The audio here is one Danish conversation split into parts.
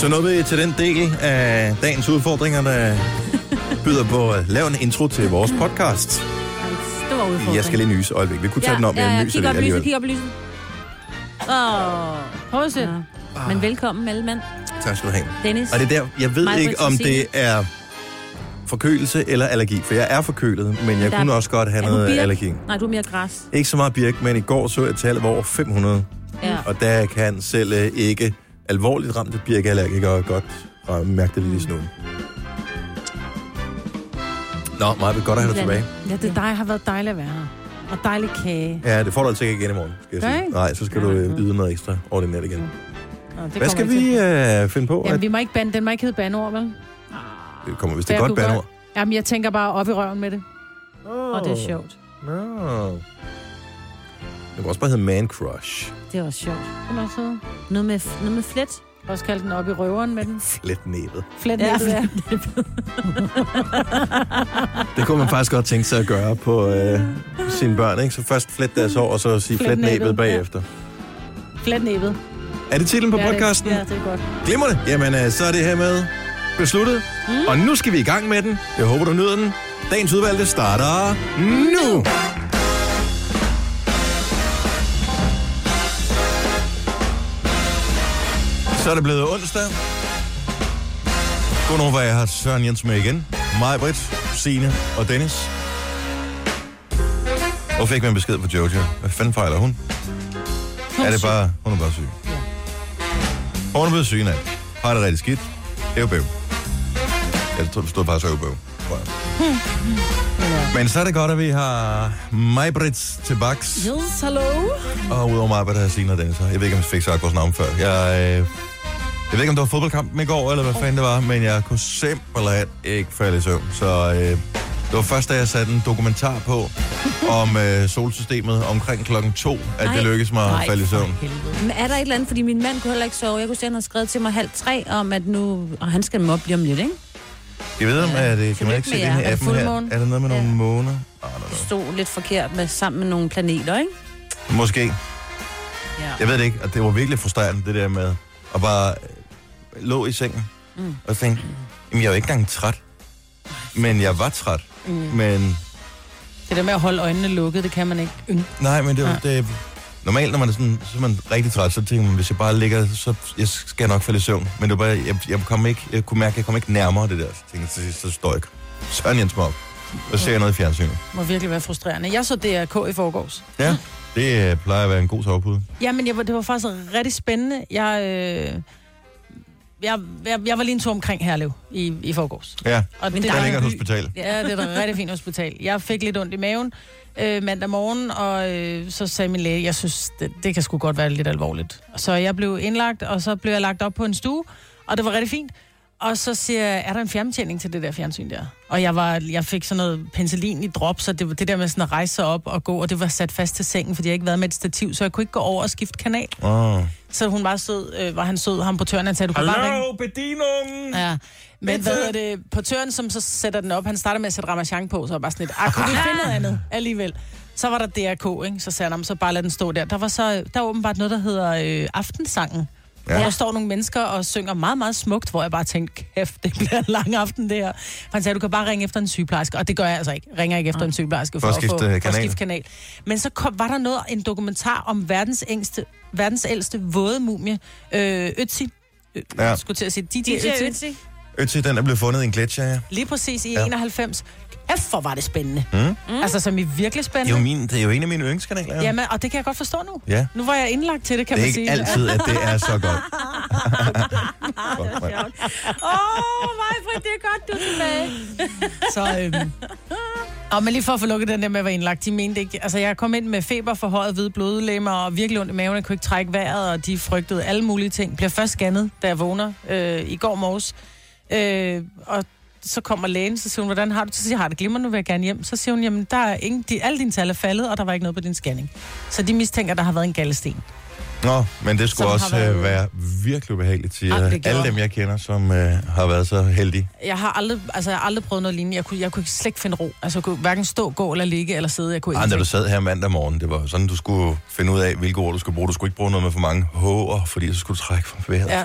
Så nåede vi til den del af dagens udfordringer, der byder på at lave en intro til vores podcast. Stor udfordring. Jeg skal lige nyse øjeblik. Vi kunne tage den om, ja, men ja, jeg nyser kig op i lyset, kig op i lyset. Åh, Prøv at se. ja. Men velkommen alle mand. Tak skal du have. Dennis. Og det er der, jeg ved ikke, om det er forkølelse eller allergi, for jeg er forkølet, men jeg Der- kunne også godt have noget birk? allergi. Nej, du er mere græs. Ikke så meget birk, men i går så jeg tallet var over 500, Ja. og der kan selv øh, ikke alvorligt ramte birkeallergikere godt og mærke det lidt i snuden. Nå, meget godt at have dig tilbage. Ja, det dig, har været dejligt at være her. Og dejlig kage. Ja, det får du altså ikke igen i morgen, skal jeg sige. Nej, så skal du øh, yde noget ekstra ordinært igen. Nå, det Hvad skal vi øh, finde på? Jamen, At, vi må ikke bande, den må ikke hedde bandeord, vel? det kommer, hvis det godt bandord. Jamen, jeg tænker bare op i røven med det. Og det er sjovt. Nå. Det kan også bare hedde Man Crush. Det er også sjovt. Kan man også hedde. Noget med, noget med flet. Også kalde den op i røveren med den. Flet næbet. Flet Ja, ja, ja. Det kunne man faktisk godt tænke sig at gøre på øh, sine børn, ikke? Så først flet deres hår, og så sige Flet flet næbet næbet, bagefter. Flet næbet. Er det titlen på ja, podcasten? Det, ja, det er godt. Glimmer det. Jamen, øh, så er det her med besluttet. Mm. Og nu skal vi i gang med den. Jeg håber, du nyder den. Dagens udvalgte starter nu. Så er det blevet onsdag. Godnova, jeg har Søren Jens med igen. Mig, Britt, Signe og Dennis. Og fik vi en besked fra Jojo. Hvad fanden fejler hun? Hun er det syg. bare... Hun er bare syg. Hun er blevet syg nat. Har det rigtig skidt. Ævbøv. Jeg tror, det stod bare så ævbøv. tror jeg. Men så er det godt, at vi har Majbrits til baks. Yes, hallo. Og udover mig, der er Signe og Dennis. Jeg ved ikke, om jeg fik sagt vores navn før. Jeg, øh, jeg ved ikke, om det var fodboldkampen i går, eller hvad fanden det var, men jeg kunne simpelthen ikke falde i søvn. Så øh, det var først, da jeg satte en dokumentar på om øh, solsystemet omkring klokken to, at Nej. det lykkedes mig at Nej, falde i søvn. Men er der et eller andet, fordi min mand kunne heller ikke sove. Jeg kunne se, at han havde skrevet til mig halv tre om, at nu... Og han skal moppe lige om lidt, ikke? Jeg ved, om er det, kan man ikke se jer. her Er appen her? Er der noget med nogle Ja. måner? Know. Stod lidt forkert med, sammen med nogle planeter, ikke? Måske. Ja. Jeg ved det ikke, og det var virkelig frustrerende, det der med at bare øh, lå i sengen Mm. og tænkte, jamen jeg er jo ikke engang træt. Men jeg var træt. Mm. Men Det der med at holde øjnene lukket, det kan man ikke. Mm. nej, men det, Ja. det normalt, når man er, sådan, så er man rigtig træt, så tænker man, hvis jeg bare ligger, så jeg skal jeg nok falde i søvn. Men det var bare, jeg, jeg, kom ikke, jeg kunne mærke, at jeg kom ikke nærmere det der. Så tænkte jeg, sidst, så står jeg Søren Jens Mok. Og ser jeg noget i fjernsynet. Det må virkelig være frustrerende. Jeg så DRK i forgårs. Ja, det øh, plejer at være en god sovepude. Jamen, jeg, var- det var faktisk rigtig spændende. Jeg, øh, jeg, jeg, jeg var lige en tur omkring Herlev i, i forgårs. Ja, Og Men det er et hospital. Ja, det er et rigtig fint hospital. Jeg fik lidt ondt i maven øh, mandag morgen, og øh, så sagde min læge, jeg synes, det, det kan sgu godt være lidt alvorligt. Så jeg blev indlagt, og så blev jeg lagt op på en stue, og det var rigtig fint. Og så siger jeg, er der en fjernbetjening til det der fjernsyn der? Og jeg, var, jeg fik sådan noget penicillin i drop, så det var det der med sådan at rejse sig op og gå, og det var sat fast til sengen, fordi jeg ikke været med et stativ, så jeg kunne ikke gå over og skifte kanal. Oh. Så hun var sød, øh, var han sød, ham på tøren, han sagde, du kan bare ringe. Bedieningen! Ja, men Bitte. hvad er det, på tøren, som så sætter den op, han starter med at sætte Ramachan på, så var bare sådan lidt, ah, kunne vi finde noget andet alligevel? Så var der DRK, ikke? Så sagde han, så bare lad den stå der. Der var så, der var åbenbart noget, der hedder øh, Aftensangen. Ja. Ja. Hvor der står nogle mennesker og synger meget, meget smukt, hvor jeg bare tænkte, kæft, det bliver en lang aften det her. Han sagde, du kan bare ringe efter en sygeplejerske, og det gør jeg altså ikke. Ringer ikke efter en sygeplejerske For at skifte at, få, for kanal. at skifte kanal. Men så kom, var der noget, en dokumentar om verdens, ængste, verdens ældste våde mumie, øh, Ötzi. Øh, Ja. ja. skulle til at sige, DJ, DJ Ötzi. Ötzi. Den er blevet fundet i en gletsjer, ja. Lige præcis i Ja. ja. 91. Kæft, hvor var det spændende. Mm. Mm. Altså, som i virkelig Det er, spændende. jo min, det er jo en af mine yndlingskanaler. Ja. Jamen, og det kan jeg godt forstå nu. ja. Nu var jeg indlagt til det, kan Det er man ikke sige. altid, at det er så godt. Åh, mig, Britt, det er godt, du er tilbage. Så, øhm, og men lige for at få lukket den der med at være indlagt, de mente ikke... Altså, jeg kom ind med feber, forhøjet hvide blodlemmer og virkelig ondt i maven. Jeg kunne ikke trække vejret, og de frygtede alle mulige ting. Bliver først scannet, da jeg vågner øh, i går morges. Øh, og så kommer lægen, så siger hun, hvordan har du? Så siger jeg, har det glimmer, nu vil jeg gerne hjem. Så siger hun, jamen, der er ingen, de, alle dine tal er faldet, og der var ikke noget på din scanning. Så de mistænker, at der har været en galdesten. Nå, men det skulle Som også været- været... være virkelig ubehageligt til det gjorde- alle dem, jeg kender, som øh, har været så heldige. Jeg har aldrig, altså, jeg har aldrig prøvet noget lignende. Jeg kunne, jeg kunne slet ikke finde ro. Altså, jeg kunne hverken stå, gå eller ligge eller sidde. Jeg kunne Ej, ikke. da du sad her mandag morgen, det var sådan, du skulle finde ud af, hvilke ord du skulle bruge. Du skulle ikke bruge noget med for mange H'er, fordi så skulle du trække for vejret. Ja.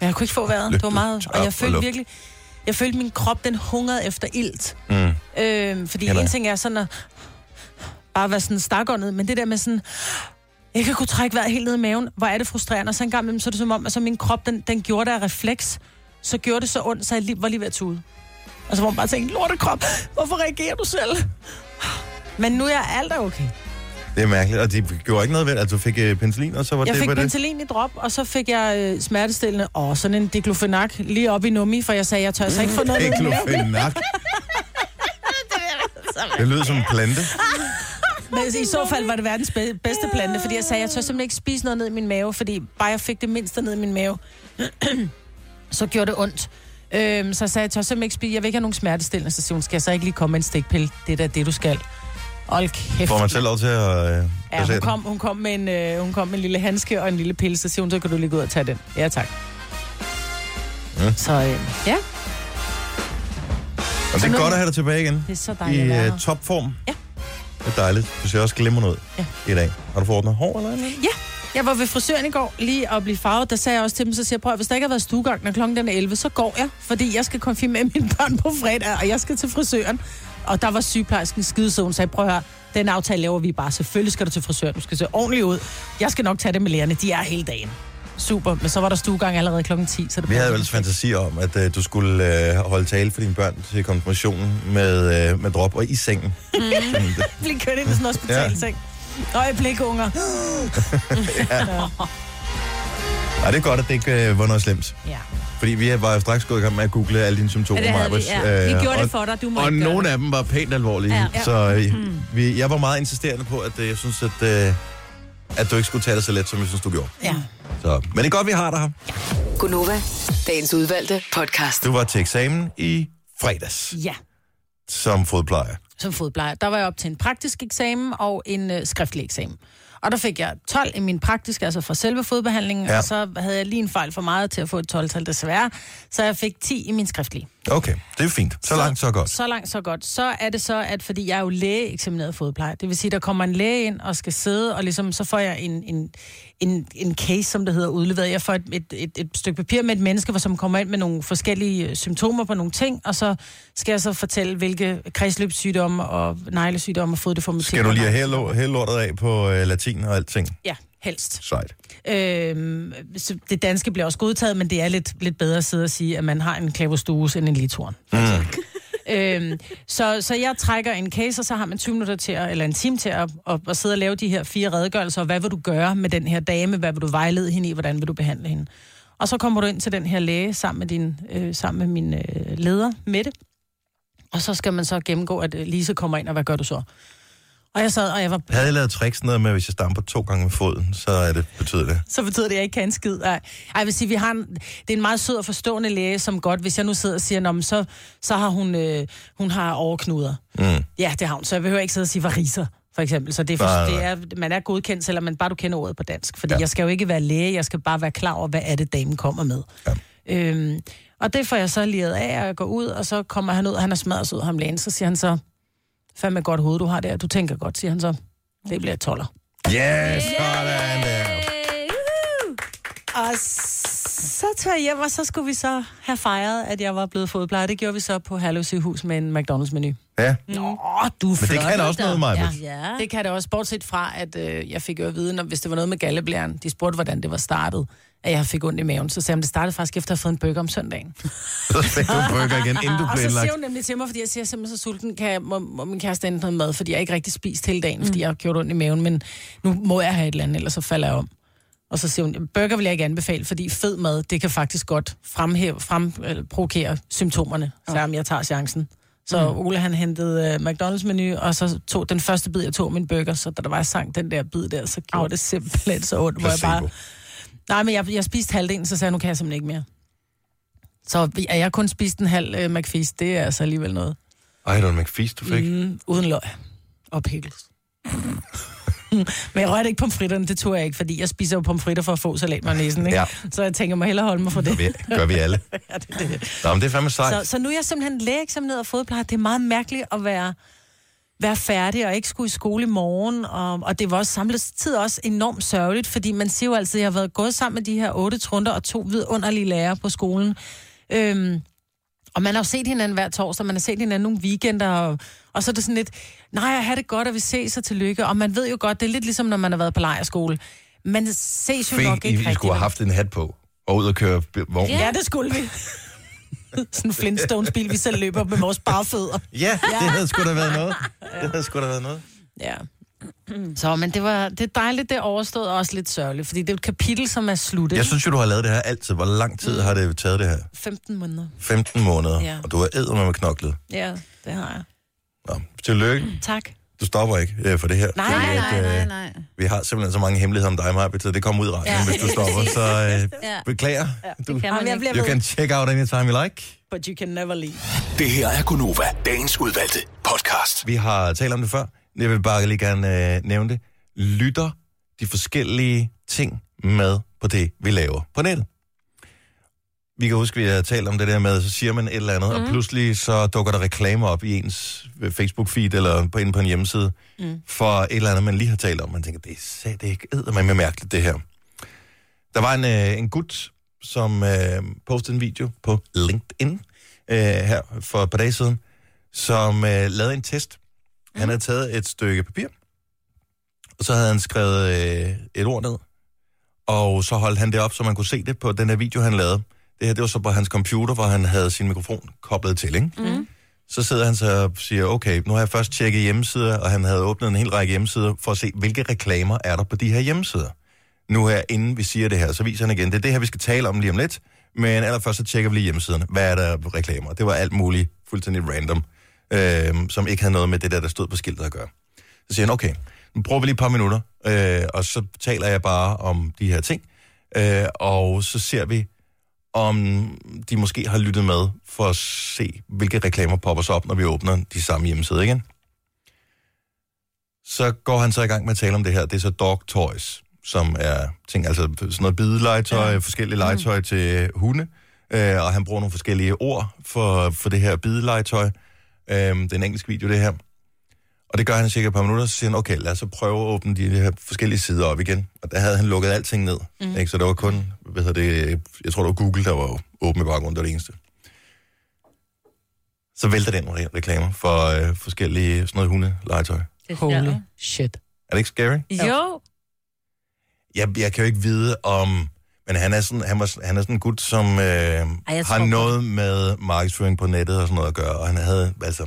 Men jeg kunne ikke få vejret. Det var meget... Og jeg følte virkelig... Jeg følte, min krop, den hungrede efter ilt. Mm. Øhm, fordi Kender en ting er sådan at bare være sådan stakåndet, men det der med sådan, jeg kan kunne trække vejret helt ned i maven, hvor er det frustrerende, og så en gang imellem, så er det som om, altså min krop, den, den gjorde af refleks, så gjorde det så ondt, så jeg lige, var lige ved at tude. Og så var man bare tænkt, lorte krop, hvorfor reagerer du selv? Men nu er alt er okay. Det er mærkeligt, og de gjorde ikke noget ved det. Altså, du fik øh, penicillin, og så var Jeg det fik var det. penicillin i drop, og så fik jeg øh, smertestillende og sådan en diklofenak lige op i nummi, for jeg sagde, jeg tør altså ikke få noget. Diklofenak. Det lyder som en plante. Men i så fald var det verdens be- bedste plante, fordi jeg sagde, jeg tør simpelthen ikke spise noget ned i min mave, fordi bare jeg fik det mindste ned i min mave, så gjorde det ondt. Øhm, så jeg sagde, jeg tør simpelthen ikke spise, jeg vil ikke have nogen smertestillende, så siger hun, skal jeg så ikke lige komme med en stikpille? Det er da det, du skal. Hold kæft. Får man selv lov til at øh, Ja, hun kom, hun, kom med en, øh, hun kom med en lille handske og en lille pille, så siger hun, så kan du lige gå ud og tage den. Ja, tak. Mm. Så øh, ja, Og det er godt at have dig tilbage igen. det er så I dejligt her. uh, topform. Ja. Det er dejligt. Du ser også glimrende ud Ja. i dag. Har du fået ordnet hår eller noget? Ja, jeg var ved frisøren i går lige at blive farvet. Der sagde jeg også til dem, så siger jeg, prøv hvis der ikke har været stuegang, når klokken er 11, så går jeg, fordi jeg skal konfirmere mine børn på fredag, og jeg skal til frisøren. Og der var sygeplejersken skide, så hun sagde, prøv at høre, den aftale laver vi bare. Selvfølgelig skal du til frisøren, du skal se ordentligt ud. Jeg skal nok tage det med lærerne, de er hele dagen. Super, men så var der stuegang allerede klokken 10. Så det Vi havde jo ellers fantasi om, at uh, du skulle uh, holde tale for dine børn til konfirmationen med, uh, med drop og i sengen. Mm. Blive kørt ind i sådan en hospitalseng. Øjeblik, unger. Ej, det er godt, at det ikke uh, var noget slemt. Ja. Fordi vi var jo straks gået i gang med at google alle dine symptomer, Ja, det havde vi, Maj-Brit. ja. Vi Øh, gjorde og, det for dig, du må Og ikke nogle det. af dem var pænt alvorlige. Ja. Så øh, vi, jeg var meget insisterende på, at øh, jeg synes, at, øh, at du ikke skulle tage det så let, som jeg synes, du gjorde. ja. Så, men det er godt, vi har dig her. Gunova, dagens udvalgte podcast. Du var til eksamen i fredags Ja. som fodplejer. som fodplejer. Der var jeg op til en praktisk eksamen og en øh, skriftlig eksamen. Og der fik jeg 12 i min praktiske, altså for selve fodbehandlingen, Ja. og så havde jeg lige en fejl for meget til at få et 12-tal desværre, så jeg fik 10 i min skriftlige. Okay, det er fint. Så, langt, så godt. Så langt, så godt. Så er det så, at fordi jeg er jo lægeeksamineret fodplejer, det vil sige, der kommer en læge ind og skal sidde, og ligesom, så får jeg en, en, en, en case, som det hedder, udleveret. Jeg får et, et, et, et stykke papir med et menneske, hvor som kommer ind med nogle forskellige øh, symptomer på nogle ting, og så skal jeg så fortælle, hvilke kredsløbssygdomme og neglesygdomme og foddeformatikker. Skal du lige have lortet af på øh, latin og alting? Ja, helst. Sejt. Øhm, så det danske bliver også godtaget, men det er lidt, lidt bedre at sidde og sige, at man har en klaverstuse end en litorn. Mm. øhm, så, så jeg trækker en case, og så har man 20 minutter til, at, eller en time til at, at, at sidde og lave de her fire redegørelser. Hvad vil du gøre med den her dame? Hvad vil du vejlede hende i? Hvordan vil du behandle hende? Og så kommer du ind til den her læge sammen med, din, øh, sammen med min øh, leder, Mette. Og så skal man så gennemgå, at øh, Lise kommer ind, og hvad gør du så? Og jeg sad, og jeg var Havde jeg lavet tricks noget med, hvis jeg stamper to gange med foden, så er det, betyder det. så betyder det, at jeg ikke kan en skid. Ej, Ej, jeg vil sige, vi har en, det er en meget sød og forstående læge, som godt, hvis jeg nu sidder og siger, Nå, men så, så har hun, øh, hun har overknuder. Mm. Ja, det har hun, så jeg behøver ikke sidde og sige variser, for eksempel. Så det er, for, Nej, det nej. er, man er godkendt, selvom man bare du kender ordet på dansk. Fordi Ja. jeg skal jo ikke være læge, jeg skal bare være klar over, hvad er det, damen kommer med. Ja. Øhm, og det får jeg så liret af, og jeg går ud, og så kommer han ud, han er smadret ud, ham lægen, så siger han så, fandme godt hoved, du har der, du tænker godt, siger han så. Det bliver toller. Yes, sådan der. Og så tager jeg hjem, og så skulle vi så have fejret, at jeg var blevet fodplejer. Det gjorde vi så på Herlev sygehus med en McDonald's-menu. Ja, Nå, du men det kan også noget, Maja. Ja. Ja. Det kan det også, bortset fra, at øh, jeg fik jo at vide, når, hvis det var noget med galleblæren, de spurgte, hvordan det var startet, at jeg fik ondt i maven. Så sagde hun, det startede faktisk efter at have fået en burger om søndagen. Så fik du en burger igen, inden du Og blev så indlagt. siger hun nemlig til mig, fordi jeg siger, er simpelthen så sulten, kan jeg, må, må min kæreste hente noget mad, fordi jeg ikke rigtig spist hele dagen, fordi jeg har gjort ondt i maven, men nu må jeg have et eller andet, ellers så falder jeg om. Og så siger hun, burger vil jeg ikke anbefale, fordi fed mad, det kan faktisk godt fremhæve, frem, eller provokere symptomerne, selvom jeg tager chancen. Så mm. Ole han hentede uh, McDonald's-menu, og så tog den første bid, jeg tog min burger, så da der var sang den der bid der, så gjorde det simpelthen så ondt, hvor jeg bare... Nej, men jeg, jeg spiste halvdelen, så sagde jeg, nu kan jeg simpelthen ikke mere. Så at jeg kun spist en halv uh, McFeast, det er altså alligevel noget. Ej, det var en McFeast, du fik. Mm, uden løg og pickles. Men jeg rørte ikke pomfritterne, det tog jeg ikke, fordi jeg spiser jo pomfritter for at få salat med næsen, ikke? Ja. Så jeg tænker mig hellere holde mig fra det. Vi, gør vi alle. ja, det, det. Nå, men det er fandme sejt. Så, så nu er jeg simpelthen lægeeksamineret og fodplejer. Det er meget mærkeligt at være, være færdig og ikke skulle i skole i morgen. Og, og det var også samlet tid også enormt sørgeligt, fordi man siger jo altid, at jeg har været gået sammen med de her otte trunder og to vidunderlige lærere på skolen. Øhm, og man har jo set hinanden hver torsdag, man har set hinanden nogle weekender, og, og så er det sådan lidt, nej, jeg har det godt, og vi ses og tillykke. Og man ved jo godt, det er lidt ligesom, når man har været på lejerskole. Man ses jo nok Fint, I, ikke I rigtig. skulle have haft en hat på og ud og køre vogn. Ja, det skulle vi. sådan en Flintstones-bil, vi selv løber med vores bare fødder. Ja, det havde sgu da været noget. Det havde sgu da været noget. Ja. Så, men det var det er dejligt, det er overstået, og også lidt sørgeligt, fordi det er et kapitel, som er sluttet. Jeg synes jo, du har lavet det her altid. Hvor lang tid har det taget det her? 15 måneder. 15 måneder, Ja. og du har æder med knoklet. Ja, det har jeg. Nå, tillykke. Tak. Du stopper ikke øh, for det her. Nej, Fordi Nej, at, nej, øh, nej, nej. Vi har simpelthen så mange hemmeligheder om dig, Maja, så det kommer ud i radioen, Ja. hvis du stopper. Så øh, Ja. beklager. Du, Det kan man ikke. you can check out anytime you like. But you can never leave. Det her er Gunova, dagens udvalgte podcast. Vi har talt om det før. Jeg vil bare lige gerne øh, nævne det. Lytter de forskellige ting med på det, vi laver på nettet. Vi kan huske, at vi har talt om det der med, så siger man et eller andet, mm. og pludselig så dukker der reklamer op i ens Facebook-feed eller på, inde på en hjemmeside mm. for et eller andet, man lige har talt om. Man tænker, det er, sat, det ikke med mærkeligt, det her. Der var en, øh, en gut, som øh, postede en video på LinkedIn øh, her for et par dage siden, som øh, lavede en test. Mm. Han havde taget et stykke papir, og så havde han skrevet øh, et ord ned, og så holdt han det op, så man kunne se det på den der video, han lavede. Det her, det var så på hans computer, hvor han havde sin mikrofon koblet til, ikke? Mm. Så sidder han så og siger, okay, nu har jeg først tjekket hjemmesider, og han havde åbnet en hel række hjemmesider, for at se, hvilke reklamer er der på de her hjemmesider. Nu her, inden vi siger det her, så viser han igen, det er det her, vi skal tale om lige om lidt, men allerførst så tjekker vi lige hjemmesiderne. Hvad er der af reklamer? Det var alt muligt fuldstændig random, øh, som ikke havde noget med det der, der stod på skiltet at gøre. Så siger han, okay, nu bruger vi lige et par minutter, øh, og så taler jeg bare om de her ting, øh, og så ser vi, om de måske har lyttet med for at se, hvilke reklamer popper så op, når vi åbner de samme hjemmesider igen. Så går han så i gang med at tale om det her. Det er så dog toys, som er ting, altså sådan noget bidelegetøj, ja. forskellige legetøj mm. til hunde, øh, og han bruger nogle forskellige ord for, for det her bidelegetøj. Øh, det er en engelsk video, det her. Og det gør han cirka et par minutter, så siger han, okay, lad os så prøve at åbne de her forskellige sider op igen. Og der havde han lukket alting ned. Mm. Ikke? Så der var kun, hvad hedder det, jeg tror det var Google, der var åben i baggrunden, det var det eneste. Så vælter den re- reklamer for øh, forskellige sådan noget hundelegetøj. Er Holy shit. Er det ikke scary? Jo. Jeg, jeg kan jo ikke vide om... Men han er sådan, han var, han er sådan en gut, som øh, jeg har noget med markedsføring på nettet og sådan noget at gøre. Og han havde, altså...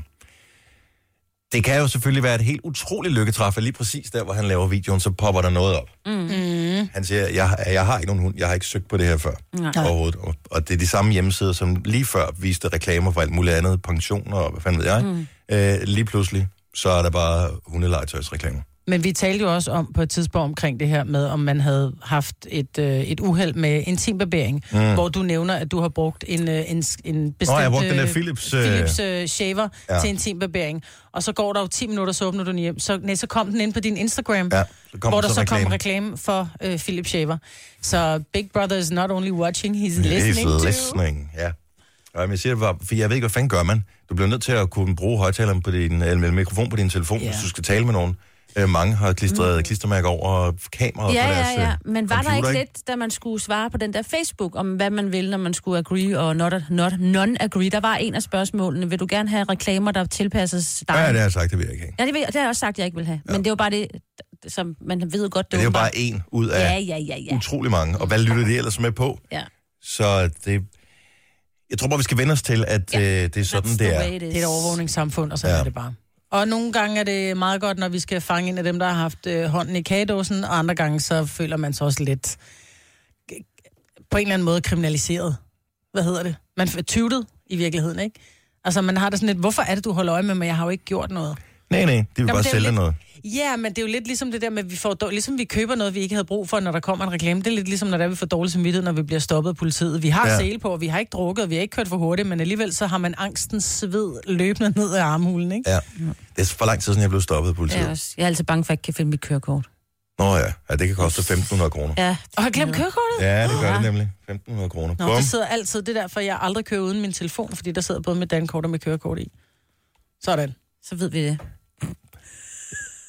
Det kan jo selvfølgelig være et helt utroligt lykketræf, at lige præcis der, hvor han laver videoen, så popper der noget op. Mm. Han siger, jeg, jeg har ikke nogen hund, jeg har ikke søgt på det her før Nej. overhovedet. Og, og det er de samme hjemmesider, som lige før viste reklamer for alt muligt andet, pensioner og hvad fanden ved jeg. Mm. Øh, lige pludselig, så er der bare hundelegetøjsreklamer. Men vi talte jo også om på et tidspunkt omkring det her med, om man havde haft et, øh, et uheld med intimbarbering, mm. hvor du nævner, at du har brugt en, øh, en, en bestemt... Nå, jeg har brugt den der øh, Philips, øh, Philips øh, shaver ja. til intimbarbering. Og så går der jo 10 minutter, så åbner du den hjem. Så, nej, så kom den ind på din Instagram, Ja, så kom hvor der så så kom reklame. reklame for øh, Philips shaver. Så Big Brother is not only watching, he's listening He's to... listening, ja. Og jeg siger det bare, for jeg ved ikke, hvad fanden gør man. Du bliver nødt til at kunne bruge højtaleren på din, eller mikrofon på din telefon, yeah. hvis du skal tale med nogen. Øh, mange har klistret mm. klistermærker over kameraet Ja, på ja, deres ja. øh, Men var der computer, ikke lidt, da man skulle svare på den der Facebook, om hvad man ville, når man skulle agree og not, not, non-agree? Der var en af spørgsmålene, vil du gerne have reklamer, der tilpasses dig? Ja, det har jeg sagt, det vil jeg ikke have. Ja, det, jeg- det har jeg også sagt, jeg ikke vil have. Ja. Men det er jo bare det, som man ved godt, det, Det er jo bare en ud af Ja, ja, ja, ja. utrolig mange. Og hvad lytter de ellers med på? ja. Så det... Jeg tror bare, vi skal vende os til, at Ja, øh, det er sådan, That's det er. Det er et overvågningssamfund, og så Ja. ja. er det bare. Og nogle gange er det meget godt, når vi skal fange en af dem, der har haft øh, hånden i kagedåsen, og andre gange så føler man sig også lidt på en eller anden måde kriminaliseret. Hvad hedder det? Man er tyvtet i virkeligheden, ikke? Altså, man har det sådan lidt, hvorfor er det, du holder øje med mig? Jeg har jo ikke gjort noget. Nej, nej, de vil Jamen, bare sælge lidt- noget. Ja, men det er jo lidt ligesom det der med, at vi får, dår- ligesom vi køber noget, vi ikke havde brug for, når der kommer en reklame. Det er lidt ligesom, når der er, vi får dårlig samvittighed, når vi bliver stoppet af politiet. Vi har Ja. ja. sele på, og vi har ikke drukket, og vi har ikke kørt for hurtigt, men alligevel så har man angstens sved løbende ned ad armhulen, ikke? Ja. Det er for lang tid siden, jeg blev stoppet af Jeg er, politiet. også, jeg er altid bange for, at jeg ikke kan finde mit kørekort. Nå ja, ja det kan koste 1.500 kroner. Ja, Og har glemt kørekortet? Ja, det gør det nemlig. 1.500 kroner. Nå, Bum. det sidder altid. Det er derfor, jeg aldrig kører uden min telefon, fordi der sidder både med dankort og med kørekort i. Sådan. så ved vi det.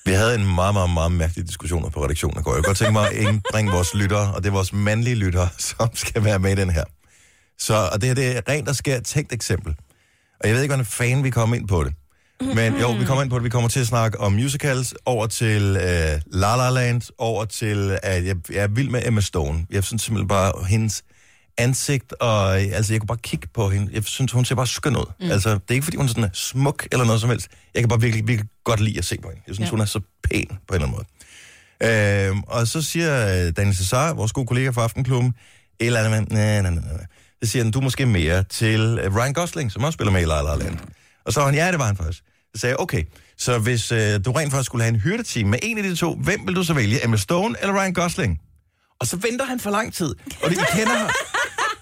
Vi havde en meget, meget, meget mærkelig diskussion på redaktionen i går. Jeg kunne godt tænke mig at indbringe vores lyttere, og det er vores mandlige lyttere, som skal være med i den her. Så, og det her det er rent og skært tænkt eksempel. Og jeg ved ikke, hvordan fanden vi kommer ind på det. Men jo, vi kommer ind på det. Vi kommer til at snakke om musicals, over til øh, La La Land, over til, at jeg, jeg er vild med Emma Stone. Jeg synes simpelthen bare, hendes ansigt, og øh, altså, jeg kunne bare kigge på hende. Jeg synes, hun ser bare skøn ud. Mm. Altså, det er ikke, fordi hun er sådan smuk eller noget som helst. Jeg kan bare virkelig, virkelig godt lide at se på hende. Jeg synes, ja. hun er så pæn på en eller anden måde. Øhm, og så siger øh, Daniel Cesar, vores gode kollega fra Aftenklubben, et eller andet nej, nej, nej, nej. Det siger han, du måske mere til øh, Ryan Gosling, som også spiller med i La La Land. Og så var han, ja, det var han faktisk. Så sagde jeg, okay, så hvis øh, du rent faktisk skulle have en hyrdeteam med en af de to, hvem vil du så vælge, Emma Stone eller Ryan Gosling? Og så venter han for lang tid. Og det, I kender,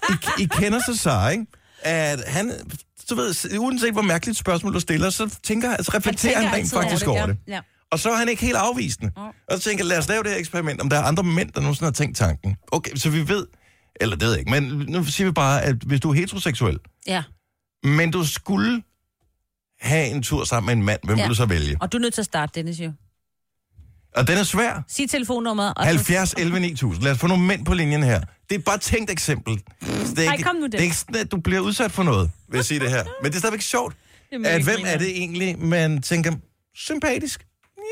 I, I kender så så, ikke? At han, du ved, uanset hvor mærkeligt spørgsmål du stiller, så tænker, altså reflekterer han, tænker han rent faktisk det, over det. Ja. Og så er han ikke helt afvisende. Mm. Og så tænker lad os lave det her eksperiment, om der er andre mænd, der nogensinde har tænkt tanken. Okay, så vi ved, eller det ved jeg ikke, men nu siger vi bare, at hvis du er heteroseksuel, Ja. men du skulle have en tur sammen med en mand, hvem. Ja. vil du så vælge? Og du er nødt til at starte, Dennis, jo. Og den er svær. Sig telefonnummeret. Og så- 70 11 9000. Lad os få nogle mænd på linjen her. Det er bare et tænkt eksempel. Så Det er ikke, kom nu, det er Dennis. ikke sådan, at du bliver udsat for noget, vil jeg sige det her. Men det er stadigvæk sjovt, Det at hvem er det egentlig, man tænker, sympatisk?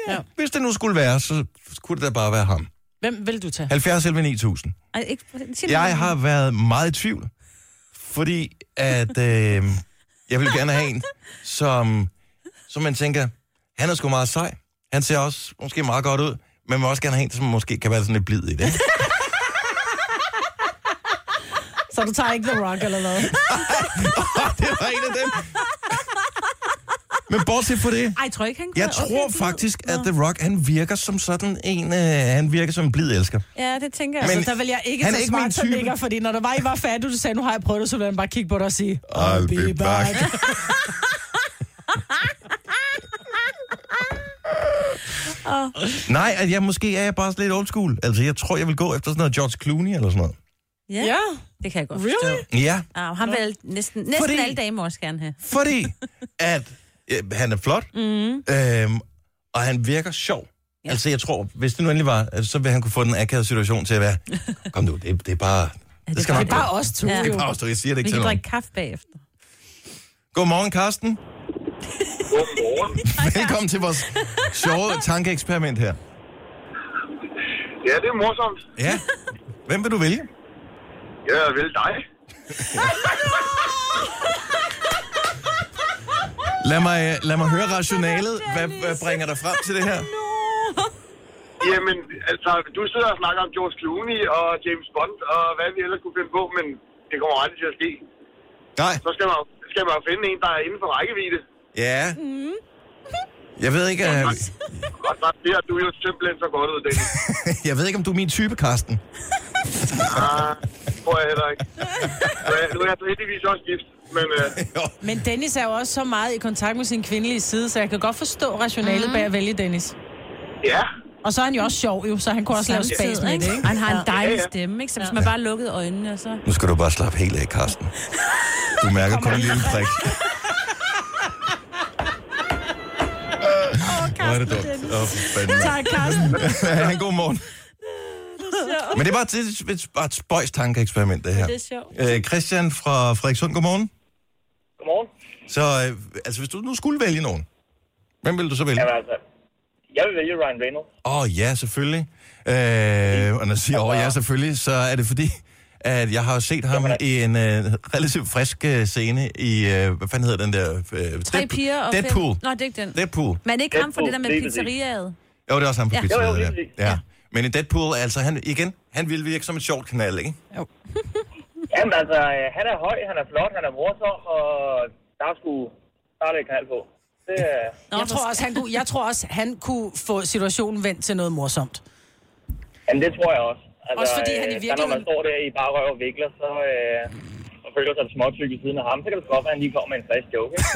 Ja, Ja. Hvis det nu skulle være, så skulle det da bare være ham. Hvem vil du tage? 70 11 9000. Ej, ikke, sig det Jeg har været meget i tvivl, fordi at øh, jeg vil gerne have en, som, som man tænker, han er sgu meget sej. Han ser også måske meget godt ud, men vil også gerne have en, som måske kan være sådan lidt blid i det. Så du tager ikke The Rock eller noget? det var en af dem. Men bortset fra det, Ej, jeg tror ikke, han jeg kunne- tror okay, faktisk, Nå. at The Rock, han virker som sådan en, øh, han virker som en blid elsker. Ja, det tænker jeg. Men- Altså, der vil jeg ikke han er tage ikke min smart som type. ligger, fordi når der var, I var færdige, du sagde, nu har jeg prøvet det, så vil han bare kigge på dig og sige, I'll be back. Nej, at jeg måske er jeg bare lidt old school. Altså, jeg tror, jeg vil gå efter sådan noget George Clooney eller sådan noget. Ja, Ja. det kan jeg godt Really? forstå. Ja, Ja, han vil næsten, næsten Fordi- alle damer også gerne have. fordi at øh, han er flot, mm. øhm, og han virker sjov. Ja. Altså, jeg tror, hvis det nu endelig var, altså, så ville han kunne få den akavede situation til at være, kom nu, det, det er bare... Det, skal er Det er bare os to, Ja. Det er bare, også, jeg siger det Vi ikke kan til nogen. drikke kaffe bagefter. Godmorgen, Karsten. Godmorgen. Velkommen til vores sjove tankeeksperiment her. Ja, det er morsomt. Ja. Hvem vil du vælge? Jeg vil dig. Lad mig, lad mig høre rationalet. Hvad, hvad bringer dig frem til det her? Jamen, altså, du sidder og snakker om George Clooney og James Bond og hvad vi ellers kunne finde på, men det kommer aldrig til at ske. Nej. Så skal man, skal man jo finde en, der er inden for rækkevidde. Ja. Jeg ved ikke, øh, Og så ser du jo simpelthen så godt ud, Dennis. jeg ved ikke, om du er min type, Karsten. Ah, tror jeg heller ikke. Nu er, jeg så heldigvis også gift, men øh. Men Dennis er jo også så meget i kontakt med sin kvindelige side, så jeg kan godt forstå rationalet bag at vælge Dennis. ja. Og så er han jo også sjov, jo, så han kunne også lave spas med det, ikke? Og han har en dejlig Ja, ja. stemme, ikke? Så hvis man bare lukkede øjnene, og så... Nu skal du bare slappe helt af, Karsten. Du mærker kun en lille prik. Hvor er det dumt. Oh. Tak, Carsten. Ha' en god morgen. Men det er bare, det er et, bare et spøjs tankeeksperiment, det her. Det er sjovt. Øh, Christian fra Frederikssund, godmorgen. Godmorgen. Så øh, altså, hvis du nu skulle vælge nogen, hvem vil du så vælge? Jamen altså, jeg vil vælge Ryan Reynolds. Åh, oh, ja, selvfølgelig. Øh, og når jeg siger, åh, oh, ja, selvfølgelig, så er det fordi, at jeg har jo set ham i en øh, relativt frisk øh, scene i, øh, hvad fanden hedder den der? Øh, Tre Deadpool. piger og Deadpool. fem... Nå, det er ikke den. Deadpool. Men ikke ham for det der med Deadpool, pizzeriaet. Jo, det er også ham på Ja. ja. Jo, jo, pizzeria. lige ja. ja. Men i Deadpool, altså han, igen, han ville virke som et sjovt knald, ikke? Jamen altså, øh, han er høj, han er flot, han er morsom, og der er sgu... Der er lidt knald på. Det, Nå, Jeg tror også, han kunne, jeg tror også, han kunne få situationen vendt til noget morsomt. jamen, det tror jeg også. Altså, Også fordi han i øh, så når man virkeligheden- står der i bare røv og vikler, så... Øh, og føler sig et småtyk ved siden af ham, så kan det godt være, at han lige kommer med en frisk joke. Ikke?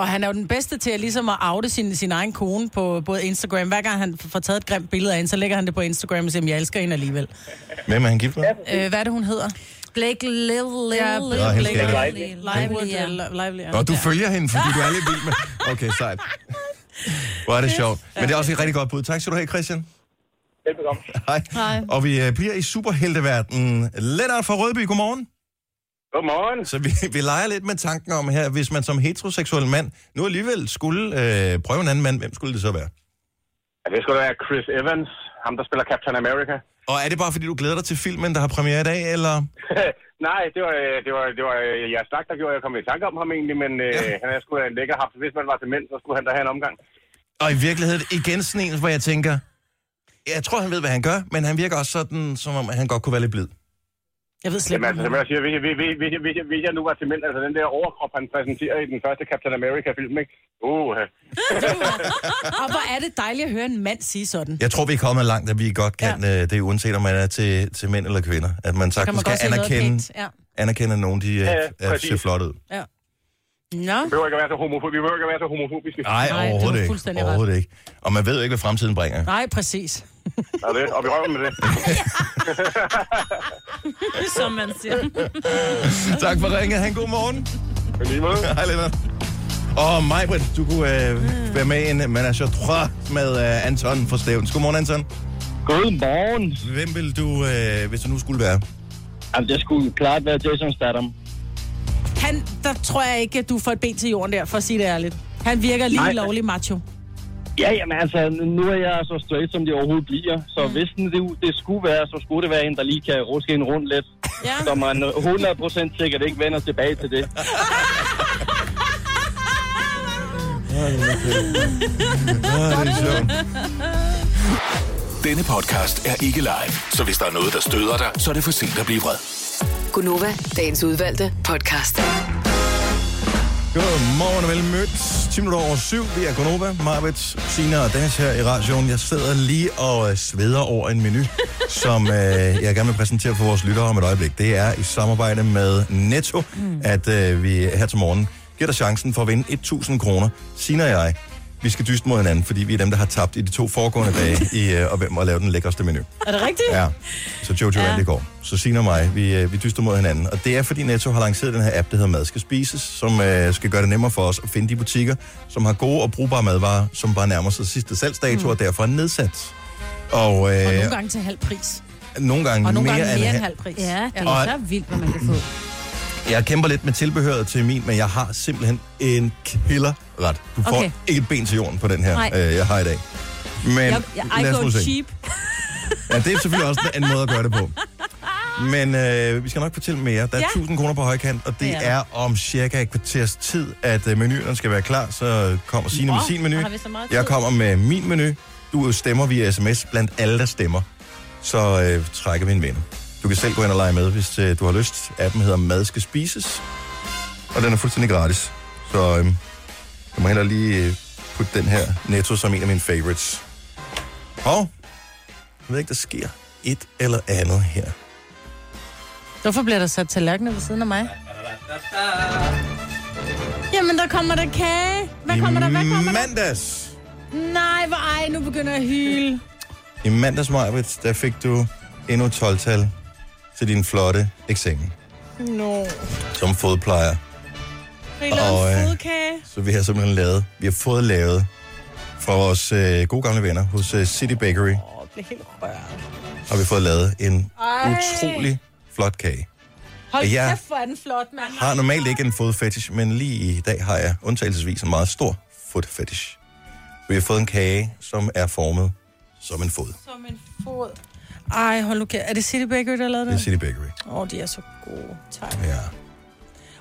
Og han er jo den bedste til at ligesom at oute sin, sin egen kone på både Instagram. Hver gang han får taget et grimt billede af hende, så lægger han det på Instagram og siger, "Men jeg elsker hende alligevel. Hvem er han gift med? Øh, hvad er det, hun hedder? Blake Lively. Ja, ikke. Lively, Lively, ja. Ja. Nå, du følger hende, fordi du er lidt vild med... Okay, sejt. Hvor er det sjovt. Men det er også et rigtig godt bud. Tak skal du have, Christian. Velbekomme. Hej. Hej. Og vi øh, bliver i superhelteverdenen. Lennart fra Rødby, godmorgen. Godmorgen. Så vi, vi leger lidt med tanken om her, hvis man som heteroseksuel mand nu alligevel skulle øh, prøve en anden mand, hvem skulle det så være? Ja, det skulle da være Chris Evans, ham der spiller Captain America. Og er det bare fordi, du glæder dig til filmen, der har premiere i dag, eller? Nej, det var, øh, det var, det var øh, jeres snak, der gjorde, at jeg kom i tanke om ham egentlig, men øh, Ja. han er sgu da en lækker haft. Hvis man var til mænd, så skulle han da have en omgang. Og i virkeligheden igen sådan en, hvor jeg tænker, jeg tror, han ved, hvad han gør, men han virker også sådan, som om han godt kunne være lidt blid. Jeg ved slet Jamen, ikke, altså, som hvad jeg siger, hvis jeg, hvis, hvis, hvis, jeg, hvis jeg nu var til mænd, altså den der overkrop, han præsenterer i den første Captain America-film, ikke? Uh, Og hvor er det dejligt at høre en mand sige sådan. Jeg tror, vi er kommet langt, at vi godt kan ja. øh, det, uanset om man er til, til mænd eller kvinder. At man Kan sagtens man skal anerkende. Ja. anerkende, nogen de, øh, Ja, er, ser flot ud. ja. Nå, vi behøver ikke at være så homofobiske. Vi behøver ikke at være så homofobiske. Nej, det er overhovedet du ikke. fuldstændig ret. Overhovedet ikke. Og man ved jo ikke, hvad fremtiden bringer. nej, præcis. Og, det, og vi røver med det. Som man siger. tak for ringet. Ha' en god morgen. I lige måde. Hej, Lennart. Og Majbrit, du kunne øh, være med i en menage à trois med øh, Anton fra Stævns. Godmorgen, Anton. Godmorgen. Hvem vil du, øh, hvis du nu skulle være? Jamen, det skulle klart være Jason Statham. Han, der tror jeg ikke, at du får et ben til jorden der, for at sige det ærligt. Han virker lige Nej. lovlig macho. Ja, jamen altså, nu er jeg så straight, som det overhovedet bliver. Så mm. hvis den, det, det skulle være, så skulle det være en, der lige kan ruske en rundt lidt. Ja. Så man 100% sikkert ikke vender tilbage til det. Denne podcast er ikke live, så hvis der er noget, der støder dig, så er det for sent at blive vred. Gunova, dagens udvalgte podcast. Godmorgen og vel mødt. 10 minutter over syv. Vi er Gonova, Marvitt, Sina og Dennis her i radioen. Jeg sidder lige og øh, sveder over en menu, som øh, jeg gerne vil præsentere for vores lyttere om et øjeblik. Det er i samarbejde med Netto, mm. at øh, vi her til morgen giver dig chancen for at vinde 1.000 kroner. Sina og jeg, vi skal dyste mod hinanden, fordi vi er dem, der har tabt i de to foregående dage i øh, at, at lave den lækreste menu. Er det rigtigt? Ja, så Jojo ja. vandt i går. Så Signe og mig, vi, øh, vi dyster mod hinanden. Og det er, fordi Netto har lanceret den her app, der hedder Mad skal spises, som øh, skal gøre det nemmere for os at finde de butikker, som har gode og brugbare madvarer, som bare nærmer sig sidste salgsdato, mm. og derfor er nedsat. Og, øh, Og nogle gange til halv pris. nogle gange Og nogle mere, gange mere end end halv pris. Ja, det er Og- så vildt, hvad man kan få. Jeg kæmper lidt med tilbehøret til min, men jeg har simpelthen en killerret. Du får Okay. ikke et ben til jorden på den her, Nej. øh, jeg har i dag. Men Jeg, jeg, I lad os nu se. cheap. Ja, det er selvfølgelig også en måde at gøre det på. Men øh, vi skal nok fortælle mere. Der er Ja. 1000 kroner på højkant, og det Det er om cirka et kvarters tid, at øh, menuen skal være klar. Så kommer Signe med sin menu. Jeg kommer med min menu. Du stemmer via sms blandt alle, der stemmer. Så øh, trækker vi en vinder. Du kan selv gå ind og lege med, hvis øh, du har lyst. Appen hedder Mad skal spises. Og den er fuldstændig gratis. Så øh, jeg må heller lige øh, putte den her netto som en af mine favorites. Og jeg ved ikke, der sker et eller andet her. Hvorfor bliver der sat tallerkener ved siden af mig? Jamen, der kommer der kage. Hvad kommer der? Hvad kommer der? mandags, Nej, hvor ej, nu begynder jeg at hyle. i mandags, Majbrit, der fik du endnu et 12-tal til din flotte eksamen Nå, som fodplejer. Har I lavet Og, en øh? Så vi har simpelthen lavet, vi har fået lavet fra vores øh, gode gamle venner hos øh, City Bakery, Åh, jeg bliver helt rørt. har vi fået lavet en Ej. utrolig flot kage. Hold Ja. kæft, hvor er den flot, mand. Har normalt ikke en fodfetish, men lige i dag har jeg undtagelsesvis en meget stor fodfetish. Vi har fået en kage, som er formet som en fod. Som en fod. Ej, hold nu kæft. Er det City Bakery, der har lavet Det er det? City Bakery. Åh, oh, de er så gode. Tak. Ja.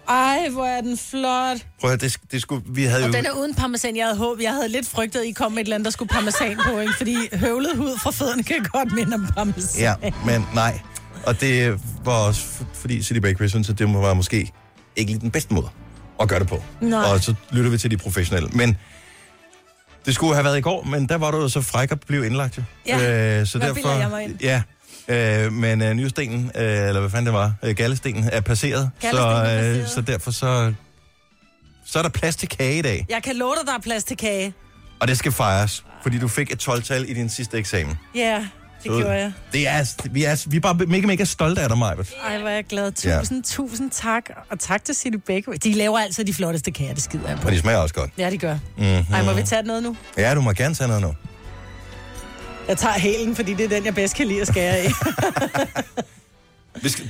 Ej, hvor er den flot. Prøv at det, det skulle, vi havde jo... Og den er uden parmesan. Jeg havde håbet, jeg havde lidt frygtet, at I kom med et eller andet, der skulle parmesan på, ikke? Fordi høvlet hud fra fødderne kan godt minde om parmesan. Ja, men nej. Og det var også fordi City Bakery synes, at det var måske ikke lige den bedste måde at gøre det på. Nej. Og så lytter vi til de professionelle. Men det skulle have været i går, men der var du jo så fræk at blive indlagt jo. Ja, øh, så der bilder jeg mig ind. Ja, øh, men øh, nyrestenen, øh, eller hvad fanden det var, øh, gallestenen er passeret. Så, Gallestenen er øh, passeret. så derfor så, så er der plads til kage i dag. Jeg kan love dig, der er plads til kage. Og det skal fejres, fordi du fik et 12-tal i din sidste eksamen. Ja. Det gjorde jeg. Det er, vi, er, vi er bare mega, mega stolte af dig, Majbert. Ej, hvor er jeg glad. Tusind, ja. tusind tak. Og tak til City Bakery. De laver altid de flotteste kager, det skider jeg på. Og de smager også godt. Ja, de gør. Mm-hmm. Ej, må vi tage noget nu? Ja, du må gerne tage noget nu. Jeg tager hælen, fordi det er den, jeg bedst kan lide at skære i.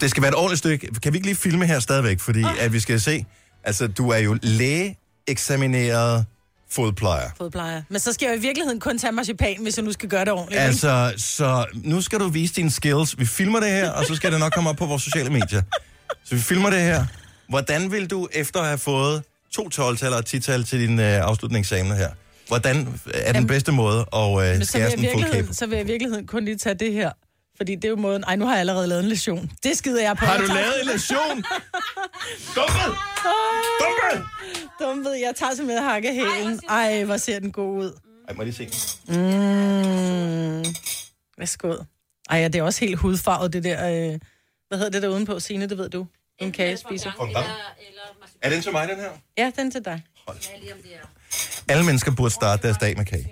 Det skal, være et ordentligt stykke. Kan vi ikke lige filme her stadigvæk? Fordi at vi skal se... Altså, du er jo lægeeksamineret fodplejer. Fodplejer. Men så skal jeg jo i virkeligheden kun tage marcipan, hvis jeg nu skal gøre det ordentligt. Altså, så nu skal du vise dine skills. Vi filmer det her, og så skal det nok komme op på vores sociale medier. Så vi filmer det her. Hvordan vil du, efter at have fået to 12-tal og 10-tal til din øh, afslutningseksamen her, hvordan er den bedste måde at øh, Men så vil, skære jeg sådan i en fodkæbe? virkeligheden, så vil jeg i virkeligheden kun lige tage det her. Fordi det er jo måden... Ej, nu har jeg allerede lavet en lektion. Det skider jeg på. Har du Jeg tager- lavet en lektion? Dumpet! Dumpet! Dumpet. Jeg tager simpelthen hakkehælen. Ej, hvor ser den god ud. Ej, må jeg lige se. Mm. Værsgo. Ej, ja, det er også helt hudfarvet, det der... Øh... Hvad hedder det der udenpå, Signe? Det ved du. En kage spiser. Er den til mig, den her? Ja, den til dig. Alle mennesker burde starte deres dag med kage.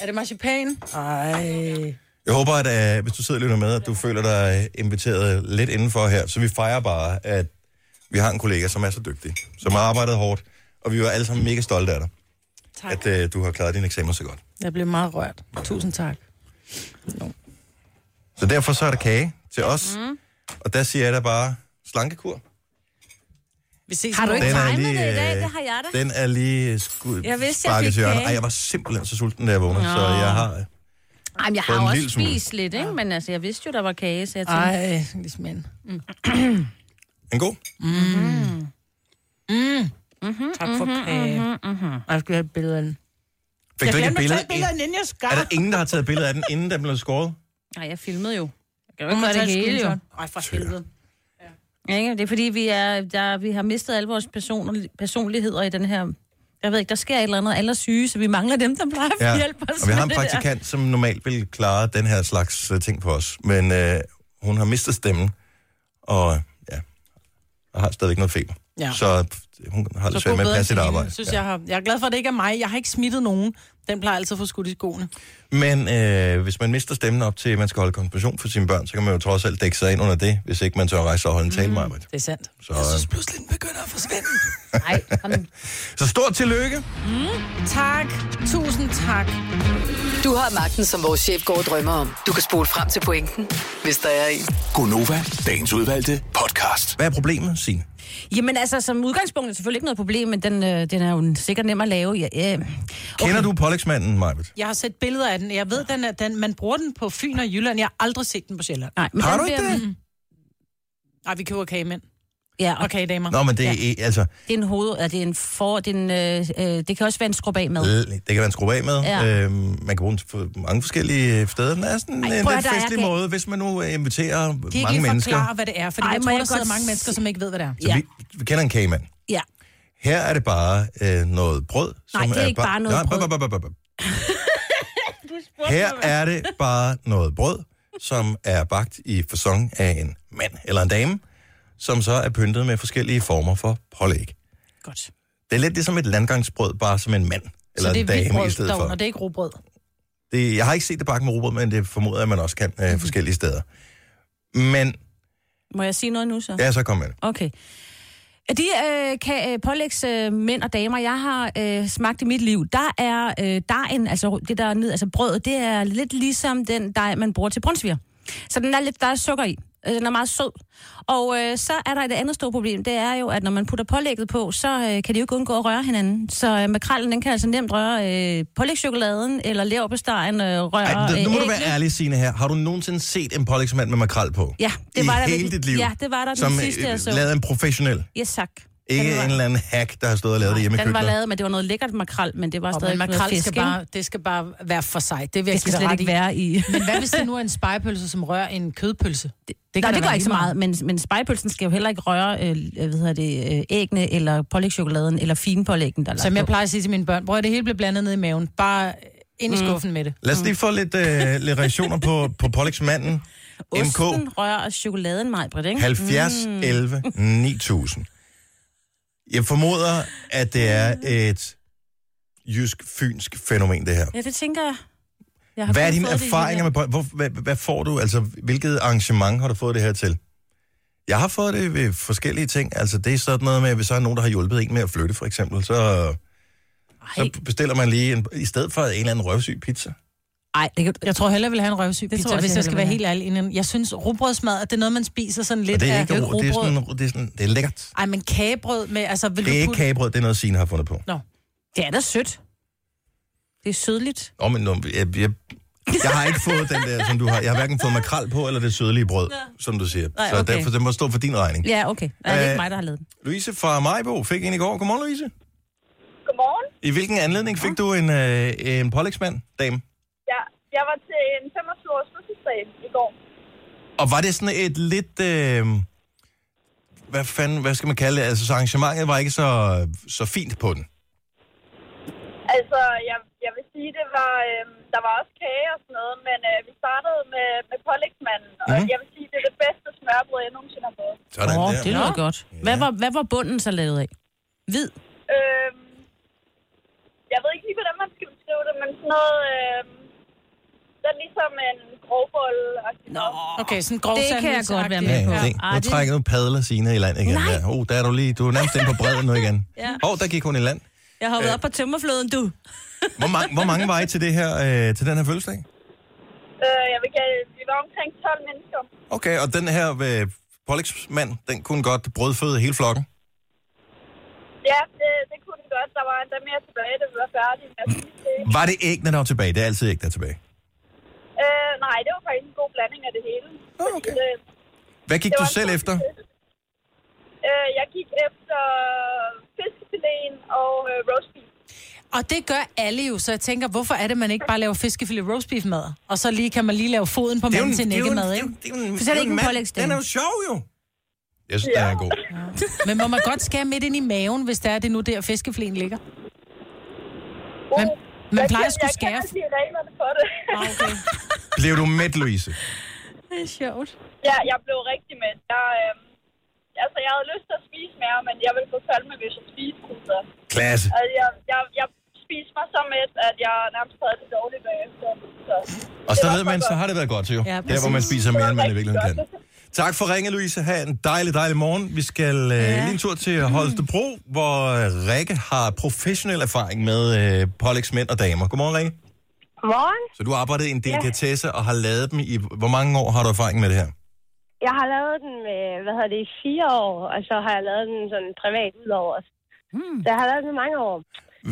Er det marcipan? Ej. Jeg håber, at uh, hvis du sidder og lytter med, at du føler dig inviteret lidt indenfor her. Så vi fejrer bare, at vi har en kollega, som er så dygtig, som har arbejdet hårdt, og vi er alle sammen mega stolte af dig, Tak. at uh, du har klaret din eksamen så godt. Jeg blev meget rørt. Tusind tak. Så derfor så er der kage til os, mm. og der siger jeg da bare slankekur. Vi ses Har du ikke timet lige, det i dag? øh, Det har jeg da. Den er lige skud, Jeg vidste, jeg fik. Ej, jeg var simpelthen så sulten, da jeg vågnede, så jeg har... Ej, men jeg har også lille smule. spist lidt, ikke? Men altså, jeg vidste jo, der var kage, så jeg tænkte... Ej, ligesom en. En god? Tak for kage. Mm-hmm. Jeg skal have et billede af den. Fik Jeg du ikke et billede? billede, inden jeg skar. Er der ingen, der har taget billede af den, inden den blev skåret? Nej, jeg filmede jo. Jeg kan jo ikke gøre det tage et hele, jo. Ej, for helvede. Ikke? Det er fordi, vi, er, der, vi har mistet alle vores personer, personligheder i den her... Jeg ved ikke, der sker et eller andet, alle er syge, så vi mangler dem, der plejer at Ja, hjælpe os og vi har en det der. praktikant, som normalt vil klare den her slags uh, ting på os. Men uh, hun har mistet stemmen, og ja, og har stadigvæk noget feber. Ja. Så hun har det Så svært god med at passe sit arbejde. Synes, jeg, har, jeg er glad for, at det ikke er mig. Jeg har ikke smittet nogen. Den plejer altid at få skudt i skoene. Men øh, hvis man mister stemmen op til, at man skal holde konfirmation for sine børn, så kan man jo trods alt dække sig ind under det, hvis ikke man tør rejse og holde en tale med Det er sandt. Så, øh, pludselig den begynder at forsvinde. Nej, kom. så stort tillykke. Tak. Tusind tak. Du har magten, som vores chef går og drømmer om. Du kan spole frem til pointen, hvis der er en. Gonova, dagens udvalgte podcast. Hvad er problemet, Signe? Jamen altså, som udgangspunkt er det selvfølgelig ikke noget problem, men den, øh, den er jo sikkert nem at lave. Ja, ja. Kender du pålægsmanden, Majbet? Jeg har set billeder af den. Jeg ved, den er, den, man bruger den på Fyn og Jylland. Jeg har aldrig set den på Sjælland. Nej, men Har den du ikke bliver- det? Nej, vi køber kagemænd Ja, og og kagedamer. Nå, men det er, ja. altså, det er en hoved, ja, det er en for, det, er en, øh, øh, det kan også være en skrub af med. det kan være en skrub af med. Ja. Øhm, man kan bruge den på mange forskellige steder. Den er sådan Ej, en prøv lidt er festlig ga- måde, hvis man nu øh, inviterer De kan ikke mange lige mennesker. forklare, hvad det er, fordi Ej, jeg tror, jeg der sidder godt mange s- mennesker, som ikke ved, hvad det er. Så Ja. vi, vi kender en kagemand. Ja. Her er det bare øh, noget brød. Nej, det er ikke bare noget Nej, brød. Her er det bare noget brød, som er bagt i fasong af en mand eller en dame, som så er pyntet med forskellige former for pålæg. Godt. Det er lidt ligesom et landgangsbrød, bare som en mand eller Så det en er dame i stedet for. derunder, det er ikke robrød. Det, jeg har ikke set det bakke med rugbrød, men det formoder jeg, man også kan øh, forskellige steder. Men, Må jeg sige noget nu så? ja, så kom med det. Okay. De øh, kan, øh, pålægs øh, mænd og damer, jeg har øh, smagt i mit liv, der er øh, dejen, altså det der er ned, altså brødet, det er lidt ligesom den dej, man bruger til brunsviger. Så den er lidt, der er sukker i. Øh, Den er meget sød. Og øh, så er der et andet stort problem, det er jo, at når man putter pålægget på, så øh, kan de jo ikke undgå at røre hinanden. Så øh, makrallen, den kan altså nemt røre øh, pålægchokoladen, eller leverpostegen øh, røre Ej, øh, nu må du æggene. være ærlig, Signe her. Har du nogensinde set en pålægsmand med makrel på? Ja, det I var der hele dit liv? Ja, det var der den som, sidste, jeg så. Lavet en professionel. Yes, tak. Ikke var- en eller anden hack, der har stået og lavet det hjemme i Den var køkkenet. lavet, men det var noget lækkert makrel, men det var Og stadig men noget makrel fisk, skal bare, det skal bare være for sig. Det, vil Det skal slet ikke i. være i. Men hvad hvis det nu er en spejepølse, som rører en kødpølse? Det, Det, Nej, det gør ikke så meget, men, men spejepølsen skal jo heller ikke røre øh, hvad hedder det, øh, æggene, eller pålægchokoladen, eller finpålæggen, der er Som jeg plejer at sige til mine børn, bror, det hele bliver blandet ned i maven. Bare ind i skuffen med det. Lad os lige få lidt, øh, lidt reaktioner på, på pålægsmanden. MK Osten rører chokoladen meget bredt, ikke? 70 11 9000. Jeg formoder, at det er et jysk-fynsk fænomen, det her. Ja, det tænker jeg. Jeg har Hvad er dine det erfaringer med? Hvor, hvad, hvad får du? Altså, hvilket arrangement har du fået det her til? Jeg har fået det ved forskellige ting. Altså, det er sådan noget med, at hvis der er nogen, der har hjulpet en med at flytte, for eksempel, så, så bestiller man lige, en, i stedet for en eller anden røvsyg pizza. Ej, det kan, Jeg tror hellere, jeg vil have en røvsyg Det tror pizza, jeg hvis jeg jeg skal være helt ærlig. Inden. Jeg synes, rugbrødsmad, at det er noget, man spiser sådan lidt Og det er af ikke ro, det er, sådan, det er, sådan, det er lækkert. Ej, men kagebrød med, altså vil Det du er ikke putte... kagebrød, det er noget, Signe har fundet på. det er da sødt. Det er sødligt. Oh, men, nu, jeg, jeg, jeg har ikke fået den der, som du har. Jeg har hverken fået makrel på, eller det sødlige brød, som du siger. Nej, Så okay. derfor, det må stå for din regning. Ja, okay. Nej, det er Øh, ikke mig, der har lavet den. Louise fra Majbo fik en i går. Godmorgen, Louise. Godmorgen. I hvilken anledning fik du en, øh, en pålægsmand, dame? Jeg var til en 25-års fødselsdag i går. Og var det sådan et lidt... Øh, hvad fanden, hvad skal man kalde det? Altså, så arrangementet var ikke så, så fint på den. Altså, jeg, jeg vil sige, det var, øh, der var også kage og sådan noget, men øh, vi startede med, med pålægsmanden, og Mhm. jeg vil sige, det er det bedste smørbrød, jeg nogensinde har fået. Sådan Åh, der. det lyder godt. Hvad var, hvad var bunden så lavet af? Hvid? Øh, jeg ved ikke lige, hvordan man skal beskrive det, men sådan noget... Øh, det er ligesom en grovbolle. Nå, Okay, sådan grov Det kan jeg godt være med Ja, på. se, Ej, nu trækker nu padler Signe i land igen. Nej. Der. Oh, der er du lige. Du er nærmest inde på bredden nu igen. Ja. Åh, oh, der gik hun i land. Jeg har været op på tømmerfloden, du. Hvor, mange, hvor mange var I til, det her, øh, til den her fødselsdag? Øh, jeg vil kalde, vi var omkring 12 mennesker. Okay, og den her øh, pålægsmand, den kunne godt brødføde hele flokken? Ja, det, det kunne den godt. Der var endda mere tilbage, da vi var færdige. Var det æggene, der var tilbage? Det er altid æg, der er tilbage. Øh, nej, det var faktisk en god blanding af det hele. Fordi okay. det- Hvad gik du en selv efter? Øh, jeg gik efter fiskefiléen og øh, roast beef. Og det gør alle jo, så jeg tænker, hvorfor er det, man ikke bare laver fiskefilet roast beef mad? Og så lige kan man lige lave foden på manden til nækkemad, ikke? det er jo en, For så er det ikke en pålægsdag. Den er jo sjov, jo. Jeg synes, den er god. Men må man godt skære midt ind i maven, hvis det er det nu der fiskeflen ligger? Men, man Jeg plejer at skulle Jeg skære... kan sige reglerne for det. Ah, okay. Blev du mæt, Louise? Det er sjovt. ja, jeg blev rigtig med. Jeg, øh, altså, jeg havde lyst til at spise mere, men jeg ville få faldme, hvis jeg spiste. Så. Klasse. Altså, jeg, jeg, jeg spiste mig så mæt, at jeg nærmest havde det dårligt bagefter. Så. Og så ved man, godt. så har det været godt, jo. Ja, Der, hvor man spiser mere, end man i virkeligheden kan. Tak for ringe, Louise. Ha' en dejlig, dejlig morgen. Vi skal øh, lige en tur til Holstebro, hvor øh, Rikke har professionel erfaring med øh, pålægsmænd og damer. Godmorgen, Rikke. Godmorgen. Så du har arbejdet i en delikatesse og har lavet dem i... Hvor mange år har du erfaring med det her? Jeg har lavet den med, hvad hedder det, i fire år, og så har jeg lavet den sådan privat udover. Hmm. Så jeg har lavet den i mange år.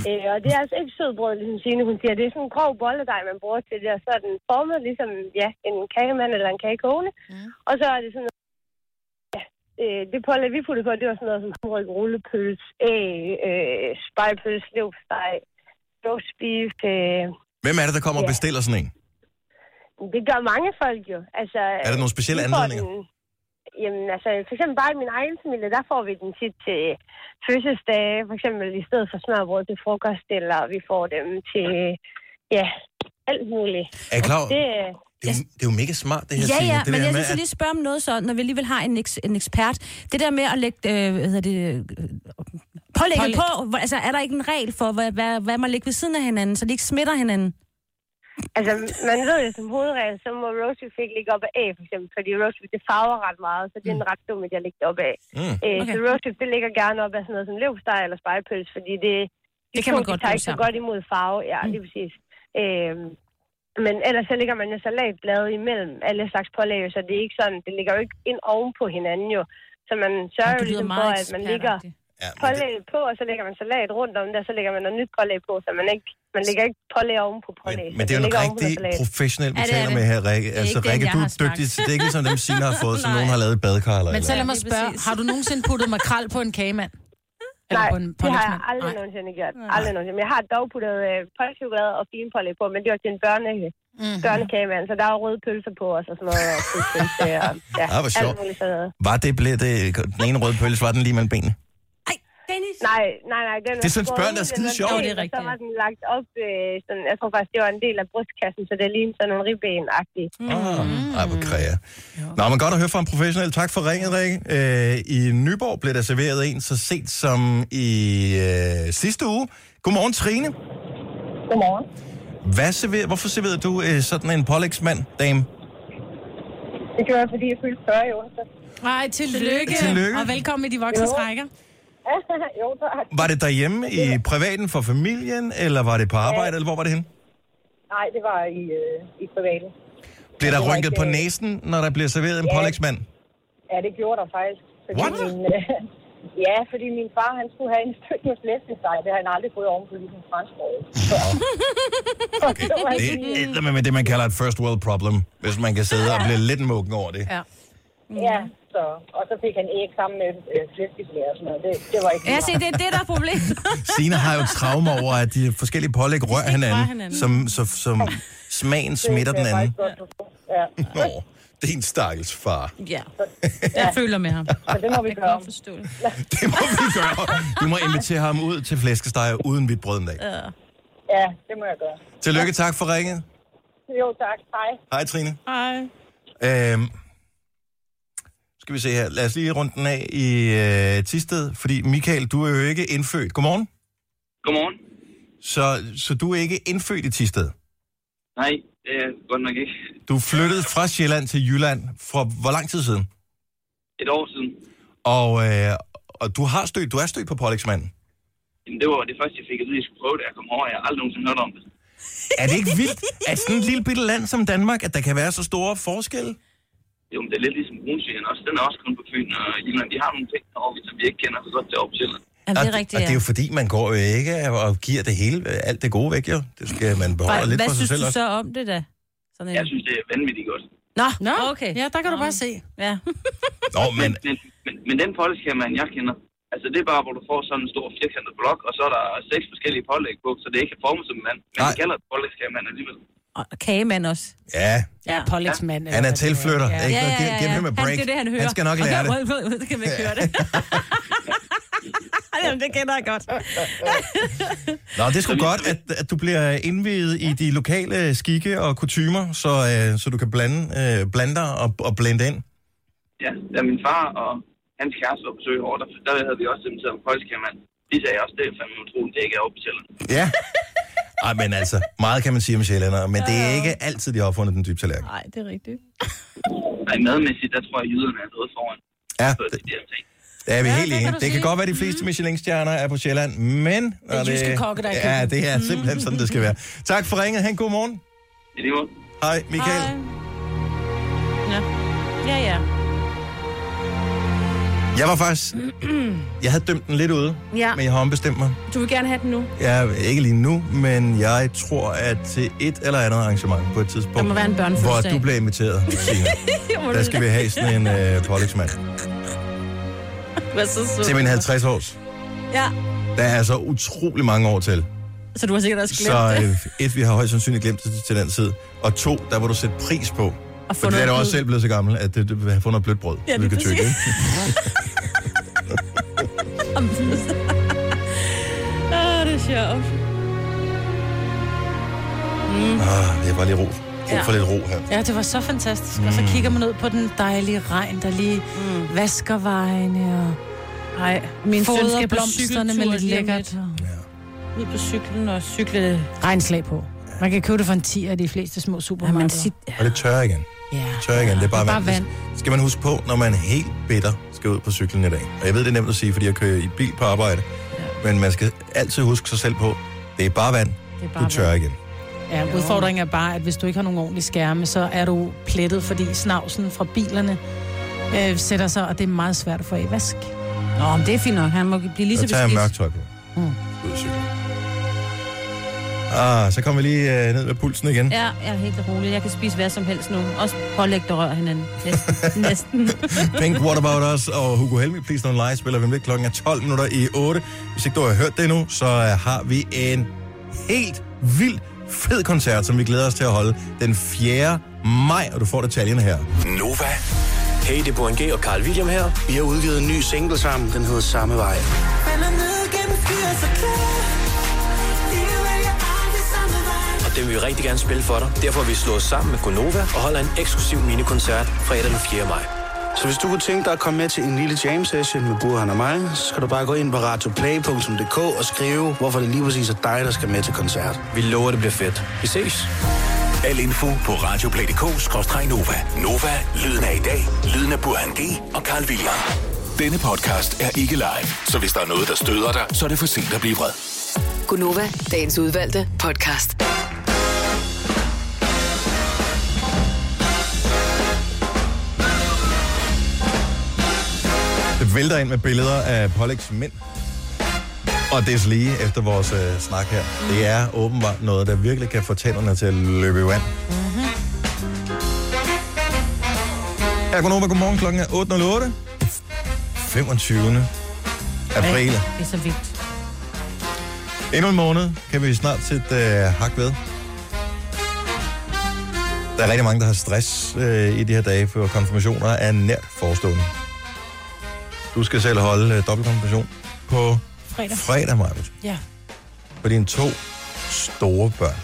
Øh, og det er altså ikke sødbrød, ligesom Signe, hun siger. Det er sådan en grov bolledej, man bruger til det, og så er den formet ligesom ja, en kagemand eller en kagekone. Mm. Og så er det sådan noget, ja, øh, det pålæg, vi puttede på, det var sådan noget som hamryg, rullepøls, æg, øh, spejpøls, levsteg, roast beef. Øh, Hvem er det, der kommer og bestiller sådan en? det gør mange folk jo. Altså, Er der nogle specielle anledninger? Den, jamen, altså, for eksempel bare i min egen familie, der får vi den tit til fødselsdage, for eksempel i stedet for smørbrød til frokost, eller vi får dem til, ja, alt muligt. Er I klar? Det, Det er, jo, det er jo mega smart, det her, Ja, ja, det men jeg synes, at... lige spørge om noget så, når vi alligevel har en, eks, en ekspert. Det der med at lægge øh, hvad hedder det, øh, pålægget Pålæg. på, altså er der ikke en regel for, hvad, hvad, hvad man lægger ved siden af hinanden, så de ikke smitter hinanden? Altså, man ved jo som hovedregel, så må roast beef ikke ligge op af A, for eksempel, fordi roast beef, det farver ret meget, så det er en ret dum, at jeg lægger det op af. Mm. Øh, Okay. Så roast beef, det ligger gerne op af sådan noget som levsteg eller spejepøls, fordi det, de Det kan man de godt tager ikke så godt imod farve. Ja, lige præcis. Øhm, men ellers så ligger man jo salatblade imellem alle slags pålæg, så det er ikke sådan, det ligger jo ikke ind oven på hinanden jo. Så man sørger jo ligesom for, at man ligger ekspertagtigt. Ja, men det, pålæg på, og så lægger man salat rundt om det, og så lægger man noget nyt pålæg på, så man ikke man lægger ikke pålæg oven på pålæg. men, men det er jo en rigtig professionel, vi Ja, er taler med her, Rikke. Det er Altså, ikke den, Rikke, jeg du har er dygtig. Det er ikke ligesom dem, Signe har fået, som nogen har lavet i badkar eller Men så lad mig spørge, har du nogensinde puttet makrel på en kagemand? Eller Nej, på en det har jeg aldrig Nej. nogensinde gjort. Aldrig nogensinde. Men jeg har dog puttet øh, pålægchokolade og fine pålæg på, men det var til en børne, Mhm. børnekagemand, så der var røde pølser på os og sådan noget. Og fripølse og ja, Ah, hvor sjovt. Var det, ble, det, den ene røde pølse, var den lige mellem benene? Dennis! Nej, nej, nej. Den var Det synes børn er skide sjovt. det er og Så rigtigt, var den lagt op, øh, sådan, jeg tror faktisk, det var en del af brystkassen, så det lignede sådan nogle ribben-agtige. Ah, ej, hvor kræger. Nå, men godt at høre fra en professionel. Tak for ringet, Rikke. Øh, I Nyborg blev der serveret en så sent som i øh, sidste uge. Godmorgen, Trine. Godmorgen. Hvad serverer, hvorfor serverede du øh, sådan en pålægsmand, dame? Det gjorde jeg, fordi jeg fyldte 40 i onsdag. Nej, tillykke. Tillykke. Og velkommen i de voksne Jo. jo, tak. Var det derhjemme i privaten for familien, eller var det på arbejde, eller hvor var det hen? Nej, det var i, øh, i privaten. Blev der rynket ikke, på øh, næsen, når der bliver serveret en Ja. pålægsmand? Ja, det gjorde der faktisk. Fordi What? Min, øh, ja, fordi min far, han skulle have en stykke med flæskesteg. Det har han aldrig fået ovenpå i sin franskbrød. Okay. Det er med det, man kalder et first world problem, hvis man kan sidde og blive lidt mukken over det. Ja. Ja, så, og så fik han æg sammen med øh, flæskesvær og sådan noget. Det, det var ikke Ja, se, det er det, der er problemet. Signe har jo et traume over, at de forskellige pålæg rører hinanden, hinanden. som, som, som smagen smitter den anden. Ja, Nå, det er en stakkels far. Ja, jeg føler med ham. så det må vi gøre. forstå det. Det må vi gøre. Du må invitere ham ud til flæskesteg uden hvidt brød en dag. Ja, det må jeg gøre. Tillykke, tak for ringet. Jo, tak. Hej. Hej, Trine. Hej. Øhm, skal vi se her. Lad os lige runde den af i øh, Tisted, fordi Michael, du er jo ikke indfødt. Godmorgen. Godmorgen. Så, så du er ikke indfødt i Tisted. Nej, det er godt nok ikke. Du flyttede fra Sjælland til Jylland for hvor lang tid siden? Et år siden. Og, øh, og du har stødt, du er stødt på pålægsmanden. Jamen, det var det første, jeg fik at vide, at jeg skulle prøve det. Jeg kom over, jeg har aldrig nogensinde hørt om det. Er det ikke vildt, at sådan et lille bitte land som Danmark, at der kan være så store forskelle? Jo, men det er lidt ligesom brunsvigeren også. Den er også kun på Fyn og Jylland. De har nogle ting derovre, som vi ikke kender så godt til op til. Jamen, det er rigtigt, og det er jo ja. fordi, man går jo ikke og giver det hele, alt det gode væk, jo. Det skal man beholde Hvad, lidt hvad for sig synes selv du også. så om det da? Sådan en... Jeg synes, det er vanvittigt godt. Nå, Nå, okay. Ja, der kan du bare se. Ja. Nå, Men, men men, men, men den pålægskærmand, jeg kender, altså det er bare, hvor du får sådan en stor firkantet blok, og så er der seks forskellige pålæg på, så det ikke er formet som en mand. Men Nej. de kalder det pålægskærmand alligevel. Og kagemand også. ja, Ja, pålægsmand. han er tilflytter. Ja. Ikke? Ja, ja, Giv, ja, giv ja. ham Han, break. det er det, han hører. Han skal nok lære det. det. kan man ikke høre det. Jamen, det kender jeg godt. Nå, det er sgu godt, at, at du bliver indvidet i de lokale skikke og kutymer, så, øh, så du kan blande, øh, blande dig og, og blende ind. Ja, da min far og hans kæreste var på besøg over, der, der havde vi også inviteret en pålægskærmand. De sagde også, det er fandme utroligt, det ikke er oppe på Sjælland. Ja. Ej, men altså, meget kan man sige om sjællændere, men det er ikke altid, de har opfundet den dybe tallerken. Nej, det er rigtigt. Nej, madmæssigt, der tror jeg, jyderne er noget foran. Ja, Så det, de der ting. det er vi Ja, helt det enige. du Det kan godt være, at de fleste Michelin-stjerner er på Sjælland, men... Det er jyske kokke, der er Ja, det er simpelthen sådan, det skal være. Tak for ringet. Han god morgen. I lige måde. Hej, Michael. Hej. Ja. Ja, ja. Jeg var faktisk... Jeg havde dømt den lidt ude, Ja, men jeg har ombestemt mig. du vil gerne have den nu. Er ikke lige nu, men jeg tror, at til et eller andet arrangement på et tidspunkt, Der må være en hvor børnefødselsdag. du bliver inviteret, Signe, der skal vi have sådan en øh, pålægsmand. Så. Til min 50 års. Ja, Der er så utrolig mange år til. så du har sikkert også glemt Så det. øh, et, vi har højst sandsynligt glemt det til den tid. Og to, der vil du sætte pris på. Og få For det er noget du også selv blevet så gammel, at du, have fundet noget blødt brød. Ja, du lige kan tykke? Åh, det er sjovt. Ah, det er bare lige ro. Brug Ja. for lidt ro her. Ja, det var så fantastisk. Og så kigger man ud på den dejlige regn, der lige mm. vasker vejene og Nej, min søn skal på blomsterne med lidt lige om lækkert. Ud på cyklen og cykle. Regnslag på. Man kan købe det for en 10 af de fleste små Ja, man supermarkeder. sit... Og det tør igen. Ja. Tør igen. Det er bare, Bare vand. vand. Det skal man huske på, når man er helt bitter skal ud på cyklen i dag. Og jeg ved, det er nemt at sige, fordi jeg kører i bil på arbejde. Ja. Men man skal altid huske sig selv på, det er bare vand. Det er Du bare tør igen. Ja, udfordringen er bare, at hvis du ikke har nogen ordentlige skærme, så er du plettet, fordi snavsen fra bilerne øh, sætter sig, og det er meget svært at få af vask. Nå, men det er fint nok. Han må blive lige så Så tager jeg beskidt. mørkt tøj på. Mm. Ud. Ah, så kommer vi lige øh, ned med pulsen igen. Ja, jeg er helt rolig. Jeg kan spise hvad som helst nu. Også pålæg, der rører hinanden. Næsten. Næsten. Pink, What About Us og Hugo Helmi, Please Don't Lie, spiller vi om lidt. Klokken er 12 minutter i 8. Hvis ikke du har hørt det endnu, så øh, har vi en helt vild fed koncert, som vi glæder os til at holde den 4. maj, og du får detaljerne her. Nova. Hey, det er Burhan G og Carl William her. Vi har udgivet en ny single sammen. Den hedder Samme Vej. Og den vil vi rigtig gerne spille for dig. Derfor har vi slået os sammen med Gonova og holder en eksklusiv minikoncert fredag den 4. maj. Så hvis du kunne tænke dig at komme med til en lille jam session med Burhan og mig, så skal du bare gå ind på radioplay.dk og skrive, hvorfor det lige præcis er dig, der skal med til koncert. Vi lover, det bliver fedt. Vi ses. Al info på radioplay.dk-nova. Nova, lyden af i dag, lyden af Burhan G og Carl William. Denne podcast er ikke live, så hvis der er noget, der støder dig, så er det for sent at blive vred. Gunova, dagens udvalgte podcast. Det vælter ind med billeder af Pollux mænd. Og det er lige efter vores øh, snak her. Det er åbenbart noget, der virkelig kan få tænderne til at løbe i vand. Mm-hmm. Ja, godnova, godmorgen. Klokken er 8.08. 25. april. Det er så vildt. Endnu en måned kan vi snart sætte øh, hak ved. Der er rigtig mange, der har stress øh, i de her dage, for konfirmationer er nært forestående. Du skal selv holde øh, dobbeltkonfirmation på Fredag. fredag, Marvind. Ja. For dine to store børn.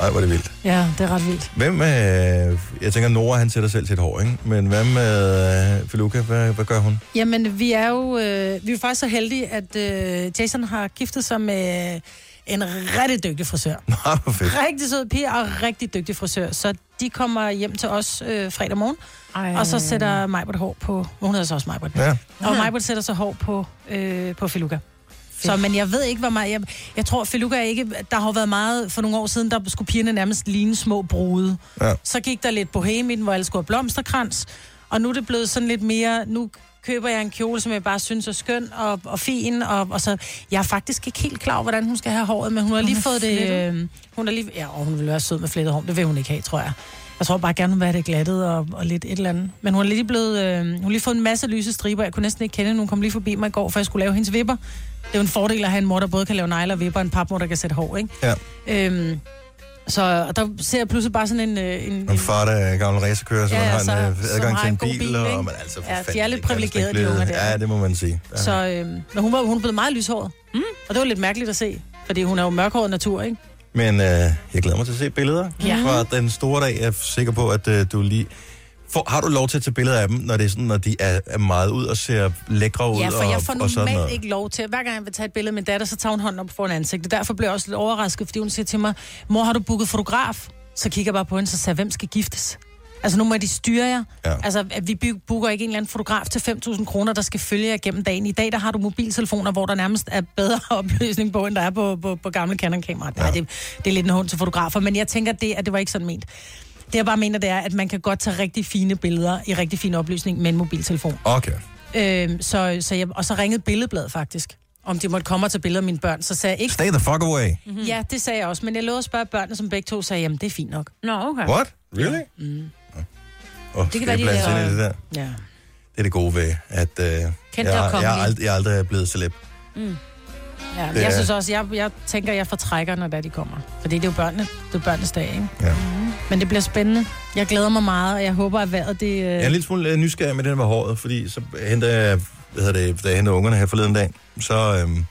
Ej, hvor er det vildt. Ja, det er ret vildt. Hvem, øh, jeg tænker, Nora, han sætter selv sit hår, ikke? Men hvad med øh, Feluca? Hvad, hvad gør hun? Jamen, vi er jo øh, vi er jo faktisk så heldige, at øh, Jason har giftet sig med en rigtig dygtig frisør. Nå, fedt. Rigtig sød pige og rigtig dygtig frisør. Så de kommer hjem til os øh, fredag morgen, Ej. og så sætter Majbert hår på... Hun hedder så også Majbert. Ja. Og Majbert sætter så hår på, øh, på Feluca. Så, men jeg ved ikke, hvor meget... Jeg, jeg tror, Feluca er ikke... Der har været meget... For nogle år siden, der skulle pigerne nærmest ligne små brude. Ja. Så gik der lidt bohem i den, hvor alle skulle have blomsterkrans. Og nu er det blevet sådan lidt mere... Nu køber jeg en kjole, som jeg bare synes er skøn og, og fin. Og, og så, jeg er faktisk ikke helt klar over, hvordan hun skal have håret, men hun har lige er fået det... Øh, hun er lige, ja, og hun vil være sød med flettet hår. Det vil hun ikke have, tror jeg. Jeg tror bare gerne, hun vil have det glattet og, og lidt et eller andet. Men hun har lige blevet... Øh, hun har lige fået en masse lyse striber. Jeg kunne næsten ikke kende hende. Hun kom lige forbi mig i går, for jeg skulle lave hendes vipper. Det er jo en fordel at have en mor, der både kan lave negle og vipper, og en papmor, der kan sætte hår, ikke? Ja. Øhm, så og der ser jeg pludselig bare sådan en... øh, en, En far, der er gammel racerkører, så Ja, man har så- en øh, som adgang har til en en bil. bil, og, men altså, for Ja, de er fanden, lidt privilegerede, de blive- der. Ja, det må man sige. Ja. Så øhm, men hun var, hun er blevet meget lyshåret. Mm. Og det var lidt mærkeligt at se, fordi hun er jo mørkhåret natur, ikke? Men øh, jeg glæder mig til at se billeder Ja. fra den store dag. Jeg er sikker på, at øh, du lige... For, har du lov til at tage billeder af dem, når, det er sådan, når de er, er meget ud og ser lækre ud? Ja, for og, jeg får og normalt noget? ikke lov til. Hver gang jeg vil tage et billede af min datter, så tager hun hånden op foran ansigtet. Derfor blev jeg også lidt overrasket, fordi hun siger til mig, mor, har du booket fotograf? Så kigger jeg bare på hende, så siger jeg, hvem skal giftes? Altså nu må de styre jer. Ja. Altså at vi booker ikke en eller anden fotograf til 5.000 kroner, der skal følge jer gennem dagen. I dag der har du mobiltelefoner, hvor der nærmest er bedre opløsning på, end der er på, på, på gamle Canon-kameraer. Ja. Nej, det, det er lidt en hund til fotografer, men jeg tænker, det, at det var ikke sådan ment. Det jeg bare mener, det er, at man kan godt tage rigtig fine billeder i rigtig fin opløsning med en mobiltelefon. Okay. Øhm, så, så jeg, og så ringede Billedbladet faktisk, om de måtte komme og tage billeder af mine børn. Så sagde jeg ikke, Stay the fuck away. mm-hmm. ja, det sagde jeg også, men jeg lovede at spørge børnene, som begge to sagde, jamen det er fint nok. Nå, okay. What? Really? Mm. Oh, det kan være, de laver- det der. Ja. Det er det gode ved, at øh, jeg, og jeg, er kongelige. ald- jeg er aldrig blevet celeb. Ja Det jeg er- synes også, jeg, jeg tænker, jeg fortrækker, når der de kommer. Fordi det er jo børnene, det er børnenes dag, ikke? Ja. Men det bliver spændende. Jeg glæder mig meget, og jeg håber, at vejret det... Øh... Jeg er lille smule øh, nysgerrig med det der med håret, fordi så henter jeg, hvad hedder det, da jeg henter ungerne her forleden dag, så øhm,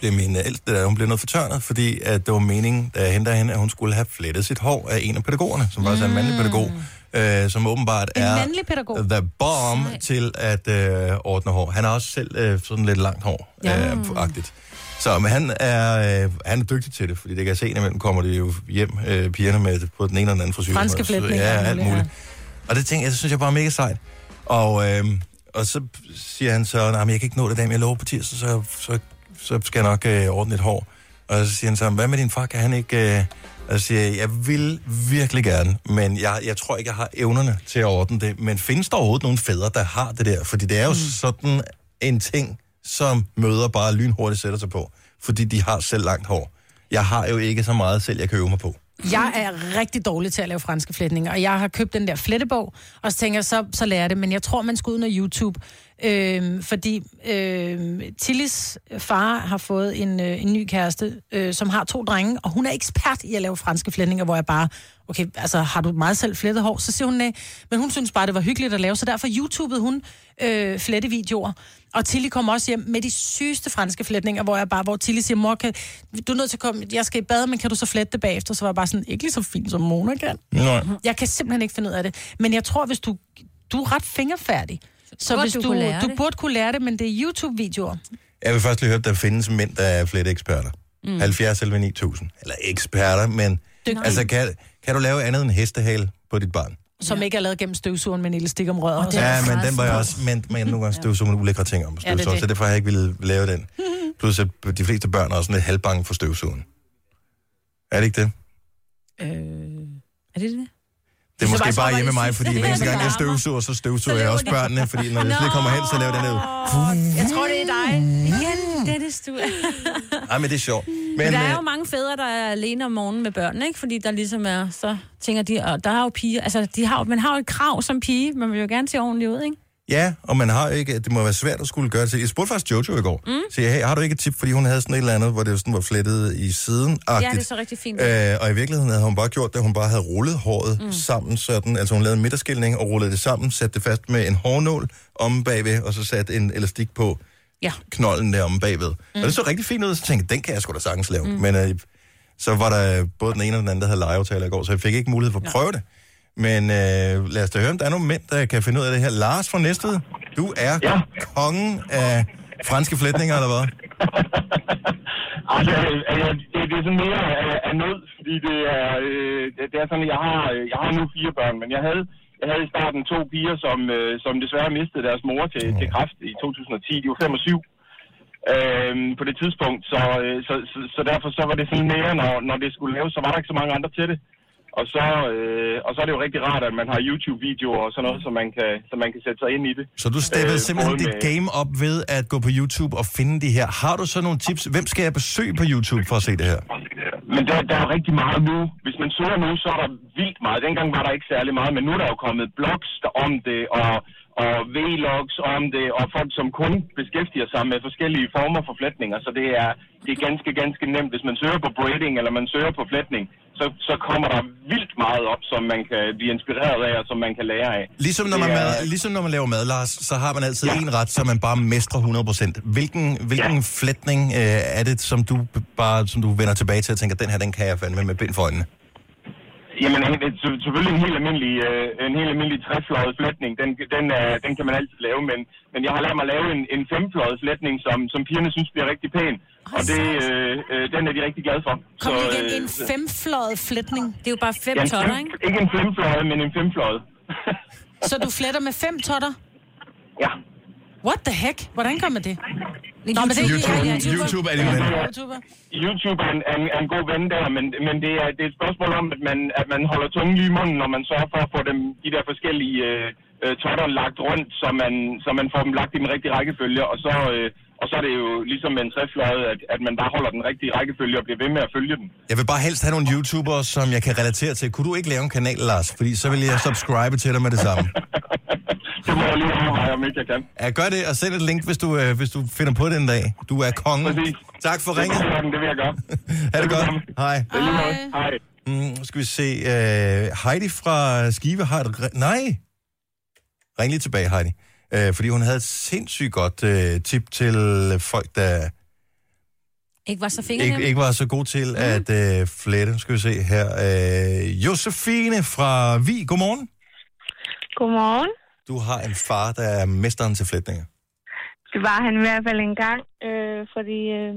blev min øh, ældste, der, hun blev noget fortørnet, fordi at det var meningen, da jeg henter hende, at hun skulle have flettet sit hår af en af pædagogerne, som faktisk er en mandlig pædagog, øh, som åbenbart En er pædagog. the bomb til at øh, ordne hår. Han har også selv øh, sådan lidt langt hår, Ja. øh, agtigt. Så men han er, øh, han er dygtig til det, fordi det kan jeg se, indimellem kommer de jo hjem, øh, pigerne med på den ene eller den anden frisyr. Franske Så- flætninger Ja, alt muligt, ja. Og det tænker jeg, det synes jeg bare er mega sejt. Og, øh, og så siger han så, nej, men jeg kan ikke nå det der, men jeg lover på tirsdag, så, så, så skal jeg nok øh, ordne et hår. Og så siger han så, hvad med din far, kan han ikke... Øh, og så siger jeg, jeg vil virkelig gerne, men jeg, jeg tror ikke, jeg har evnerne til at ordne det. Men findes der overhovedet nogle fædre, der har det der? Fordi det er jo mm. sådan en ting, som møder bare lynhurtigt sætter sig på. Fordi de har selv langt hår. Jeg har jo ikke så meget selv, jeg kan øve mig på. Jeg er rigtig dårlig til at lave franske flætninger, og jeg har købt den der flettebog, og så tænker jeg, så, så lærer jeg det. Men jeg tror, man skal ud noget YouTube, øh, fordi øh, Tillis far har fået en, øh, en ny kæreste, øh, som har to drenge, og hun er ekspert i at lave franske flætninger, hvor jeg bare, okay, altså har du meget selv flettet hår? Så siger hun nej, men hun synes bare, det var hyggeligt at lave, så derfor YouTubede hun øh, flettevideoer. Og Tilly kom også hjem med de sygeste franske flætninger, hvor jeg bare, hvor Tilly siger, mor, kan, du er nødt til at komme, jeg skal i bad, men kan du så flette det bagefter? Så var jeg bare sådan, ikke lige så fint som Mona kan. Nej. Jeg kan simpelthen ikke finde ud af det. Men jeg tror, hvis du du er ret fingerfærdig. Så hvis du du, kunne lære du det. burde kunne lære det, men det er YouTube-videoer. Jeg vil først lige høre, at der findes mænd, der er flere eksperter. Mm. 70 eller 9000. Eller eksperter, men... Dygtige. Altså, kan, kan du lave andet end hestehale på dit barn? Som ja. ikke er lavet gennem støvsugeren med en lille stik om røret. det er Ja, men den var jeg også... Men, men nogle gange støvsuger man ulækre ting om det er støvsuger, det. så derfor har jeg ikke ville lave den. Plus, at de fleste børn er også lidt halvbange for støvsugeren. Er det ikke det? Øh, er det det? Det er måske bare- hjemme med mig, fordi hver eneste gang jeg støvsuger, så støvsuger Så jeg også børnene, fordi når jeg slet kommer hen, så laver den noget. Jeg tror, det er dig. Igen, Dennis, du Ej, men det er sjovt. Men Men, der er jo øh, mange fædre, der er alene om morgenen med børn, ikke? Fordi der ligesom er, så tænker de, og der er jo piger, altså de har, jo- man har jo et krav som pige, man vil jo gerne se ordentligt ud, ikke? Ja, og man har ikke, det må være svært at skulle gøre det. Jeg spurgte faktisk Jojo i går. Mm. Så jeg, hey, har du ikke et tip, fordi hun havde sådan et eller andet, hvor det sådan var flettet i siden Ja, det er så rigtig fint. Øh, og i virkeligheden havde hun bare gjort det, at hun bare havde rullet håret mm. sammen sådan. Altså hun lavede en midterskilning og rullede det sammen, satte det fast med en hårnål om bagved, og så satte en elastik på Ja. knolden der om bagved. Mm. Og det så rigtig fint ud, så tænkte jeg, den kan jeg sgu da sagtens lave. Mm. Men øh, så var der både den ene og den anden, der havde legeaftaler i går, så jeg fik ikke mulighed for at prøve det. Men øh, lad os da høre, om der er nogle mænd, der kan finde ud af det her. Lars fra Næstved, du er ja. kongen af franske flætninger, eller hvad? Altså, øh, det, det er sådan mere af, af nød, fordi det er, øh, det, det er sådan, jeg har, øh, jeg har nu fire børn, men jeg havde, jeg havde i starten to piger, som, øh, som desværre mistede deres mor til, til kræft i 2010. De var 5 og 7 øh, på det tidspunkt, så, øh, så, så, så derfor så var det sådan mere, når, når det skulle laves, så var der ikke så mange andre til det. Og så, øh, og så er det jo rigtig rart, at man har YouTube-videoer og sådan noget, så man kan, så man kan sætte sig ind i det. Så du steppede Øh, simpelthen dit med- game op ved at gå på YouTube og finde de her. Har du så nogle tips? Hvem skal jeg besøge på YouTube for at se det her? Men der, der er rigtig meget nu. Hvis man søger nu, så er der vildt meget. Dengang var der ikke særlig meget, men nu er der jo kommet blogs om det, og, og vlogs om det, og folk, som kun beskæftiger sig med forskellige former for flætninger. Så det er, det er ganske, ganske nemt. Hvis man søger på braiding, eller man søger på flætning, så, så kommer der vildt meget op, som man kan blive inspireret af, og som man kan lære af. Ligesom når, man er- mad, ligesom når man laver mad, Lars, så har man altid en ret, så man bare mestrer 100%. Hvilken, hvilken ja. flætning øh, er det, som du bare som du vender tilbage til og tænker, den her, den kan jeg fandme med bind for øjnene? Jamen, selvfølgelig en helt almindelig, øh, en helt almindelig trefløjet flætning, den, den, er, den kan man altid lave, men, men jeg har lært mig at lave en, en femfløjet flætning, som, som pigerne synes bliver rigtig pæn, og det, øh, øh, den er de rigtig glade for. Kom Så, igen, øh, en femfløjet flætning. Det er jo bare fem ja, totter, ikke? Ikke en femfløjet, men en femfløjet. Så du fletter med fem totter? Ja. What the heck? Hvordan gør man det? Nå, men det YouTube, ja, YouTube er din ven. YouTube er en, er, en, er en god ven der, men, men det, er, det er et spørgsmål om, at man, at man holder tungen lige i munden, når man sørger for at få dem, de der forskellige øh, øh, totter lagt rundt, så man, så man får dem lagt i den rigtige rækkefølge, og så, øh, og så er det jo ligesom med en trefløjet, at, at man bare holder den rigtige rækkefølge og bliver ved med at følge den. Jeg vil bare helst have nogle YouTubere, som jeg kan relatere til. Kunne du ikke lave en kanal, Lars? Fordi så vil jeg subscribe til dig med det samme. Det må jeg lige overveje, om ikke jeg kan. Ja, gør det, og send et link, hvis du, øh, hvis du finder på det en dag. Du er kongen. Præcis. Tak for sådan, det vil jeg gøre. Ha' det godt. Hej. Det er lige måde. Hej. Mm, nu skal vi se. Uh, Heidi fra Skive har et... Nej! Ring lige tilbage, Heidi. Uh, fordi hun havde et sindssygt godt uh, tip til folk, der Ikke var så fingernem. ikke, ikke var så gode til mm. at uh, flette. Skal vi se her. Uh, Josefine fra Vi. Godmorgen. Godmorgen. Du har en far, der er mesteren til flætninger. Det var han i hvert fald en gang, øh, fordi øh,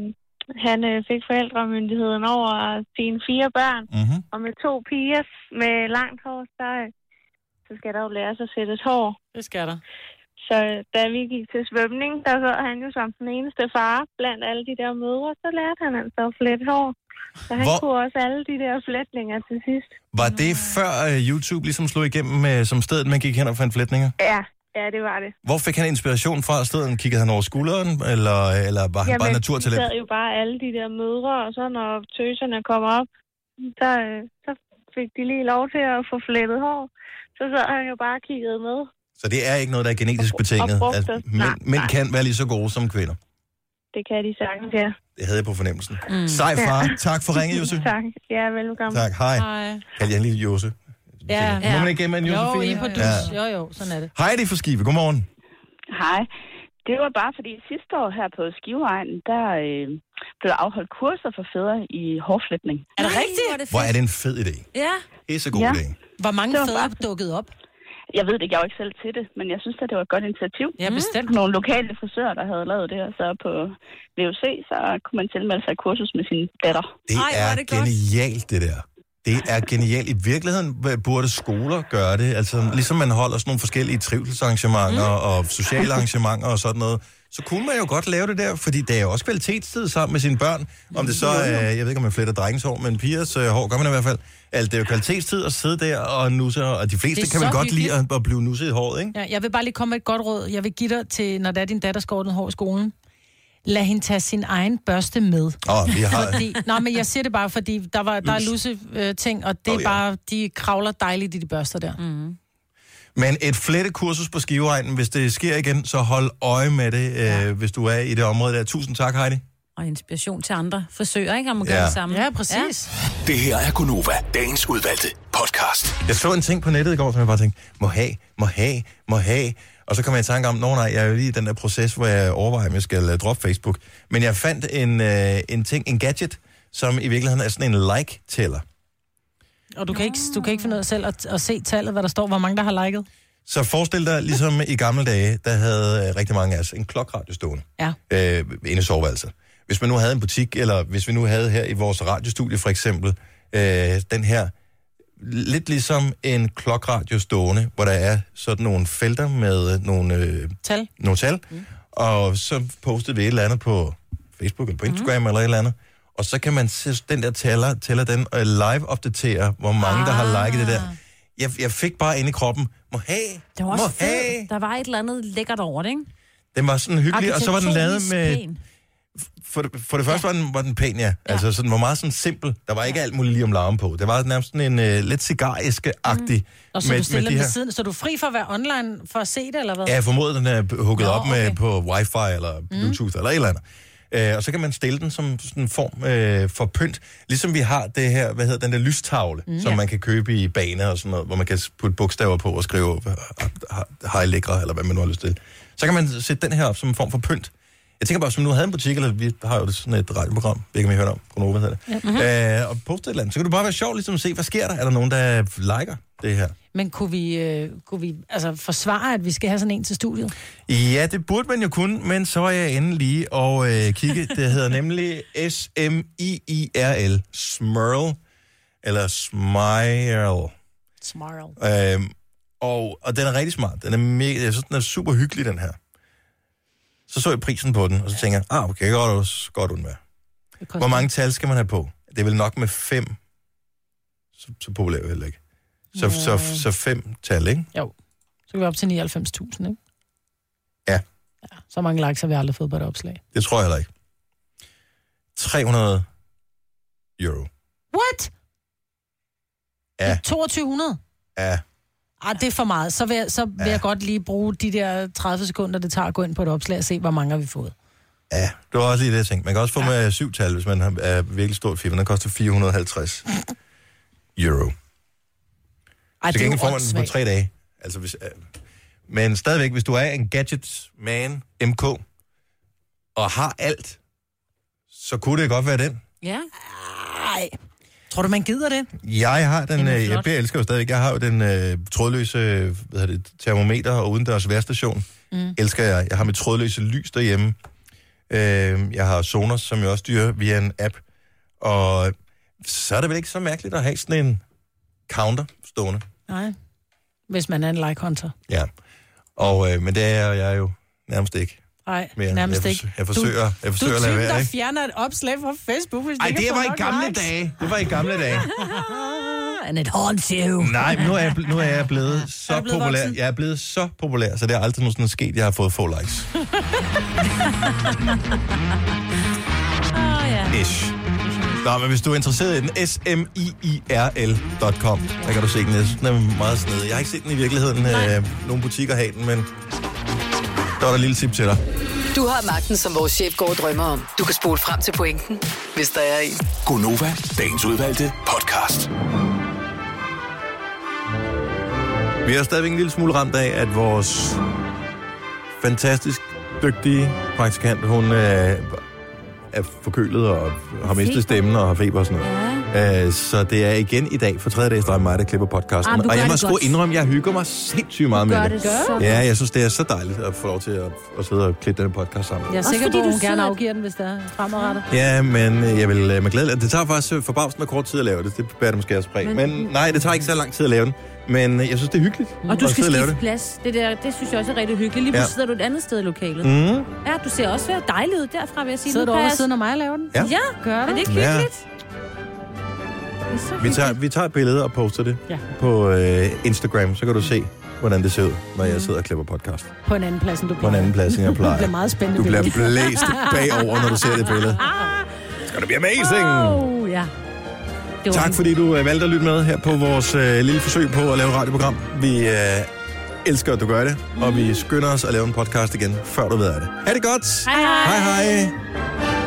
han øh, fik forældremyndigheden over sine fire børn. Mm-hmm. Og med to piger med langt hår, så, øh, så skal der jo lære sig at sætte et hår. Det skal der. Så da vi gik til svømning, der sad han jo som den eneste far blandt alle de der mødre, så lærte han altså at flette hår. Så han Hvor- kunne også alle de der flætninger til sidst. Var det før uh, YouTube ligesom slog igennem uh, som stedet, man gik hen og fandt flætninger? Ja, ja, det var det. Hvor fik han inspiration fra stedet? Kiggede han over skulderen, eller, eller var han bare de naturtalent? sad jo bare alle de der mødre, og så når tøserne kom op, så, øh, så fik de lige lov til at få flettet hår. Så sad han jo bare og kiggede med. Så det er ikke noget, der er genetisk betinget. brugte Altså, det. mænd, mænd kan være lige så gode som kvinder. Det kan de sagtens, ja. Det havde jeg på fornemmelsen. Mm. Sej far. Tak for ringet, Jose. tak. Ja, velkommen. Tak. Hej. Hej. Kald jeg en lille Jose. Ja, Må man ikke gemme en Jo, Josefine? I er på dus. Jo, jo, sådan er det. Heidi fra Skive. Godmorgen. Hej. Det var bare fordi sidste år her på Skiveegn, der øh, blev der afholdt kurser for fædre i hårflætning. Er det rigtigt? Hvor er det er det en fed idé. Ja. Det er så god Ja. idé. Hvor mange Det fædre bare- dukket op? Jeg ved det ikke, jeg er jo ikke selv til det, men jeg synes, at det var et godt initiativ. Ja, bestemt. Nogle lokale frisører, der havde lavet det, og så på VUC, så kunne man tilmelde sig et kursus med sin datter. Det er, er det genialt, det der. Det er genialt. I virkeligheden burde skoler gøre det. Altså, ligesom man holder sådan nogle forskellige trivselsarrangementer mm. og sociale arrangementer og sådan noget, så kunne man jo godt lave det der, fordi det er jo også kvalitetstid sammen med sine børn. Om det så er, jeg ved ikke, om man fletter drengens hår, men pigers øh, hår gør man i hvert fald. Altså, det er jo kvalitetstid at sidde der og nusse, og de fleste er kan vel godt lide hyggeligt. at, at blive nusset i håret, ikke? Ja, jeg vil bare lige komme med et godt råd. Jeg vil give dig til, når det er din datter skal ordne hår i skolen. Lad hende tage sin egen børste med. Åh, vi har... Fordi, nå, men jeg siger det bare, fordi der, var, der er lusse øh, ting, og det er oh, ja. bare, de kravler dejligt i de børster der. Mm. Men et flettekursus på Skiveegnen, hvis det sker igen, så hold øje med det, ja. øh, hvis du er i det område der. Tusind tak, Heidi. Og inspiration til andre frisører, ikke? Om at gøre Ja. det samme. Ja, præcis. Det her er Gunova, dagens udvalgte podcast. Jeg så en ting på nettet i går, som jeg bare tænkte, må have, må have, må have. Og så kom jeg i tanke om, nå nej, jeg er jo lige i den der proces, hvor jeg overvejer, om jeg skal uh, droppe Facebook. Men jeg fandt en, uh, en ting, en gadget, som i virkeligheden er sådan en like-tæller. Og du kan, ikke, du kan ikke finde ud af selv at, at se tallet, hvad der står, hvor mange der har liket. Så forestil dig, ligesom i gamle dage, der havde uh, rigtig mange af os en klokradio stående Ja. øh, inde i soveværelset. Hvis man nu havde en butik, eller hvis vi nu havde her i vores radiostudie for eksempel, øh, den her, lidt ligesom en klokradio stående, hvor der er sådan nogle felter med nogle, øh, Tal. nogle tal, mm. og så postede vi et eller andet på Facebook eller på Instagram mm. eller et eller andet, og så kan man se den der tæller, tæller den og live-opdatere, hvor mange ah. der har liket det der. Jeg, jeg fik bare ind i kroppen, må have, Det var må også have. fedt. Der var et eller andet lækkert over det, ikke? Den var sådan hyggelig, og så var den lavet med... Pæn. For det, for det første var den, var den pæn, ja. ja. Altså, så den var meget sådan simpel. Der var ikke alt muligt lige om larmen på. Det var nærmest sådan en uh, lidt cigariske-agtig. Mm. Og så du stiller den ved siden, så er du fri for at være online for at se det, eller hvad? Ja, jeg formoder, den er hugget Nå, op med på wifi eller bluetooth mm. eller et eller andet. Uh, og så kan man stille den som sådan en form uh, for pynt. Ligesom vi har det her, hvad hedder den der lystavle, mm, som ja. man kan købe i baner og sådan noget, hvor man kan putte bogstaver på og skrive hej lækre, eller hvad man nu har lyst til. Så kan man sætte den her op som en form for pynt. Jeg tænker bare, man nu havde en butik, eller vi har jo sådan et radioprogram, det kan man høre om, Gunova hedder det, ja. øh, og poste et eller andet, så kan du bare være sjov ligesom at se, hvad sker der? Er der nogen, der liker det her? Men kunne vi, øh, kunne vi altså, forsvare, at vi skal have sådan en til studiet? Ja, det burde man jo kunne, men så var jeg inde lige og øh, kigge. Det hedder nemlig S-M-I-I-R-L. Smurl. Eller Smile. Smile. Øhm, og, og den er rigtig smart. Den er, mega, jeg synes, den er super hyggelig, den her. Så så jeg prisen på den, og så tænker jeg, ah, okay, godt, godt undvære. Hvor mange tal skal man have på? Det er vel nok med fem. Så, så populær er heller ikke. Så, Ja. så, så, så fem tal, ikke? Jo. Så kan vi op til 99.000, ikke? Ja. ja. Så mange likes har vi aldrig fået på et opslag. Det tror jeg heller ikke. 300 euro. What? Ja, 2200? ja. Ah, det er for meget. Så vil, jeg, så vil Ja. jeg godt lige bruge de der 30 sekunder, det tager at gå ind på et opslag og se, hvor mange har vi fået. Ja, det var også lige det, jeg tænkte. Man kan også få med syv tal, hvis man er virkelig stort firma. Den koster 450 euro. Ej, jo gengæld får man den på tre dage. Altså, hvis, øh, men stadigvæk, hvis du er en gadget man, MK, og har alt, så kunne det godt være den. Ja. Ej. Tror du, man gider det? Jeg har den, øh, jeg elsker jo stadigvæk, jeg har jo den øh, trådløse hvad hedder det, termometer og udendørs værstation. Mm. Elsker jeg. Jeg har mit trådløse lys derhjemme. Øh, jeg har Sonos, som jeg også styrer via en app. Og så er det vel ikke så mærkeligt at have sådan en counter stående. Nej. Hvis man er en like hunter. Ja. Og, øh, men det er jeg jo nærmest ikke. Nej, Mere. nærmest jeg, ikke. Jeg forsøger, jeg forsøger du at lade være, ikke? fjerner et opslag fra Facebook, hvis Ej, ikke det har var i gamle likes. dage. Det var i gamle dage. And it haunts you. Nej, men nu er jeg, nu er jeg blevet så Er du blevet populær. voksen? Jeg er blevet så populær, så det er aldrig nogensinde sket, jeg har fået få likes. Åh, ja. Ish. Nå, men hvis du er interesseret i den, smiirl.com, der kan du se den. Jeg synes, den er meget snedig. Jeg har ikke set den i virkeligheden. Øh, nogle butikker har den, men der var der et lille tip til dig. Du har magten, som vores chef går og drømmer om. Du kan spole frem til pointen, hvis der er en. Gonova, dagens udvalgte podcast. Vi er stadigvæk en lille smule ramt af, at vores fantastisk dygtige praktikant, hun øh, er forkølet og har mistet stemmen og har feber og sådan noget. Uh, så det er igen i dag for tredje dags drøm mig, der klipper podcasten. Ah, og jeg må det sgu indrømme, jeg hygger mig sindssygt meget med Gør det. det Ja, jeg synes, det er så dejligt at få lov til at, at sidde og klippe denne podcast sammen. Jeg er sikker fordi på, at du hun gerne afgiver den, hvis der er fremadrettet. Ja, men øh, jeg vil øh, med glæde... Det tager faktisk forbavsende kort tid at lave det. Det bærer det måske også præg. Men, Men- nej, det tager ikke så lang tid at lave den. Men jeg synes, det er hyggeligt Og du skal skifte plads. Det, der, det synes jeg også er rigtig hyggeligt. Lige Ja. sidder du et andet sted i lokalet. Mm. Ja, du ser også være dejlig ud derfra, vil jeg sige. Sidder du over kan ved jeg- siden af mig og laver den? Ja. Ja, Gør er du? det ikke hyggeligt? Det er Vi tager, vi tager et billede og poster det Ja. på øh, Instagram, så kan du se, hvordan det ser ud, når jeg sidder og klipper podcast. På en anden plads, end du På plejer. en anden plads, end jeg Det plejer. bliver meget spændende. Du bliver billede. blæst bagover, når du ser det billede. Skal det blive amazing! Oh, ja. Det Tak fordi du øh, valgte at lytte med her på vores øh, lille forsøg på at lave et radioprogram. Vi øh, elsker, at du gør det, og vi skynder os at lave en podcast igen, før du ved af det. Ha' det godt! Hej, hej. Hej hej!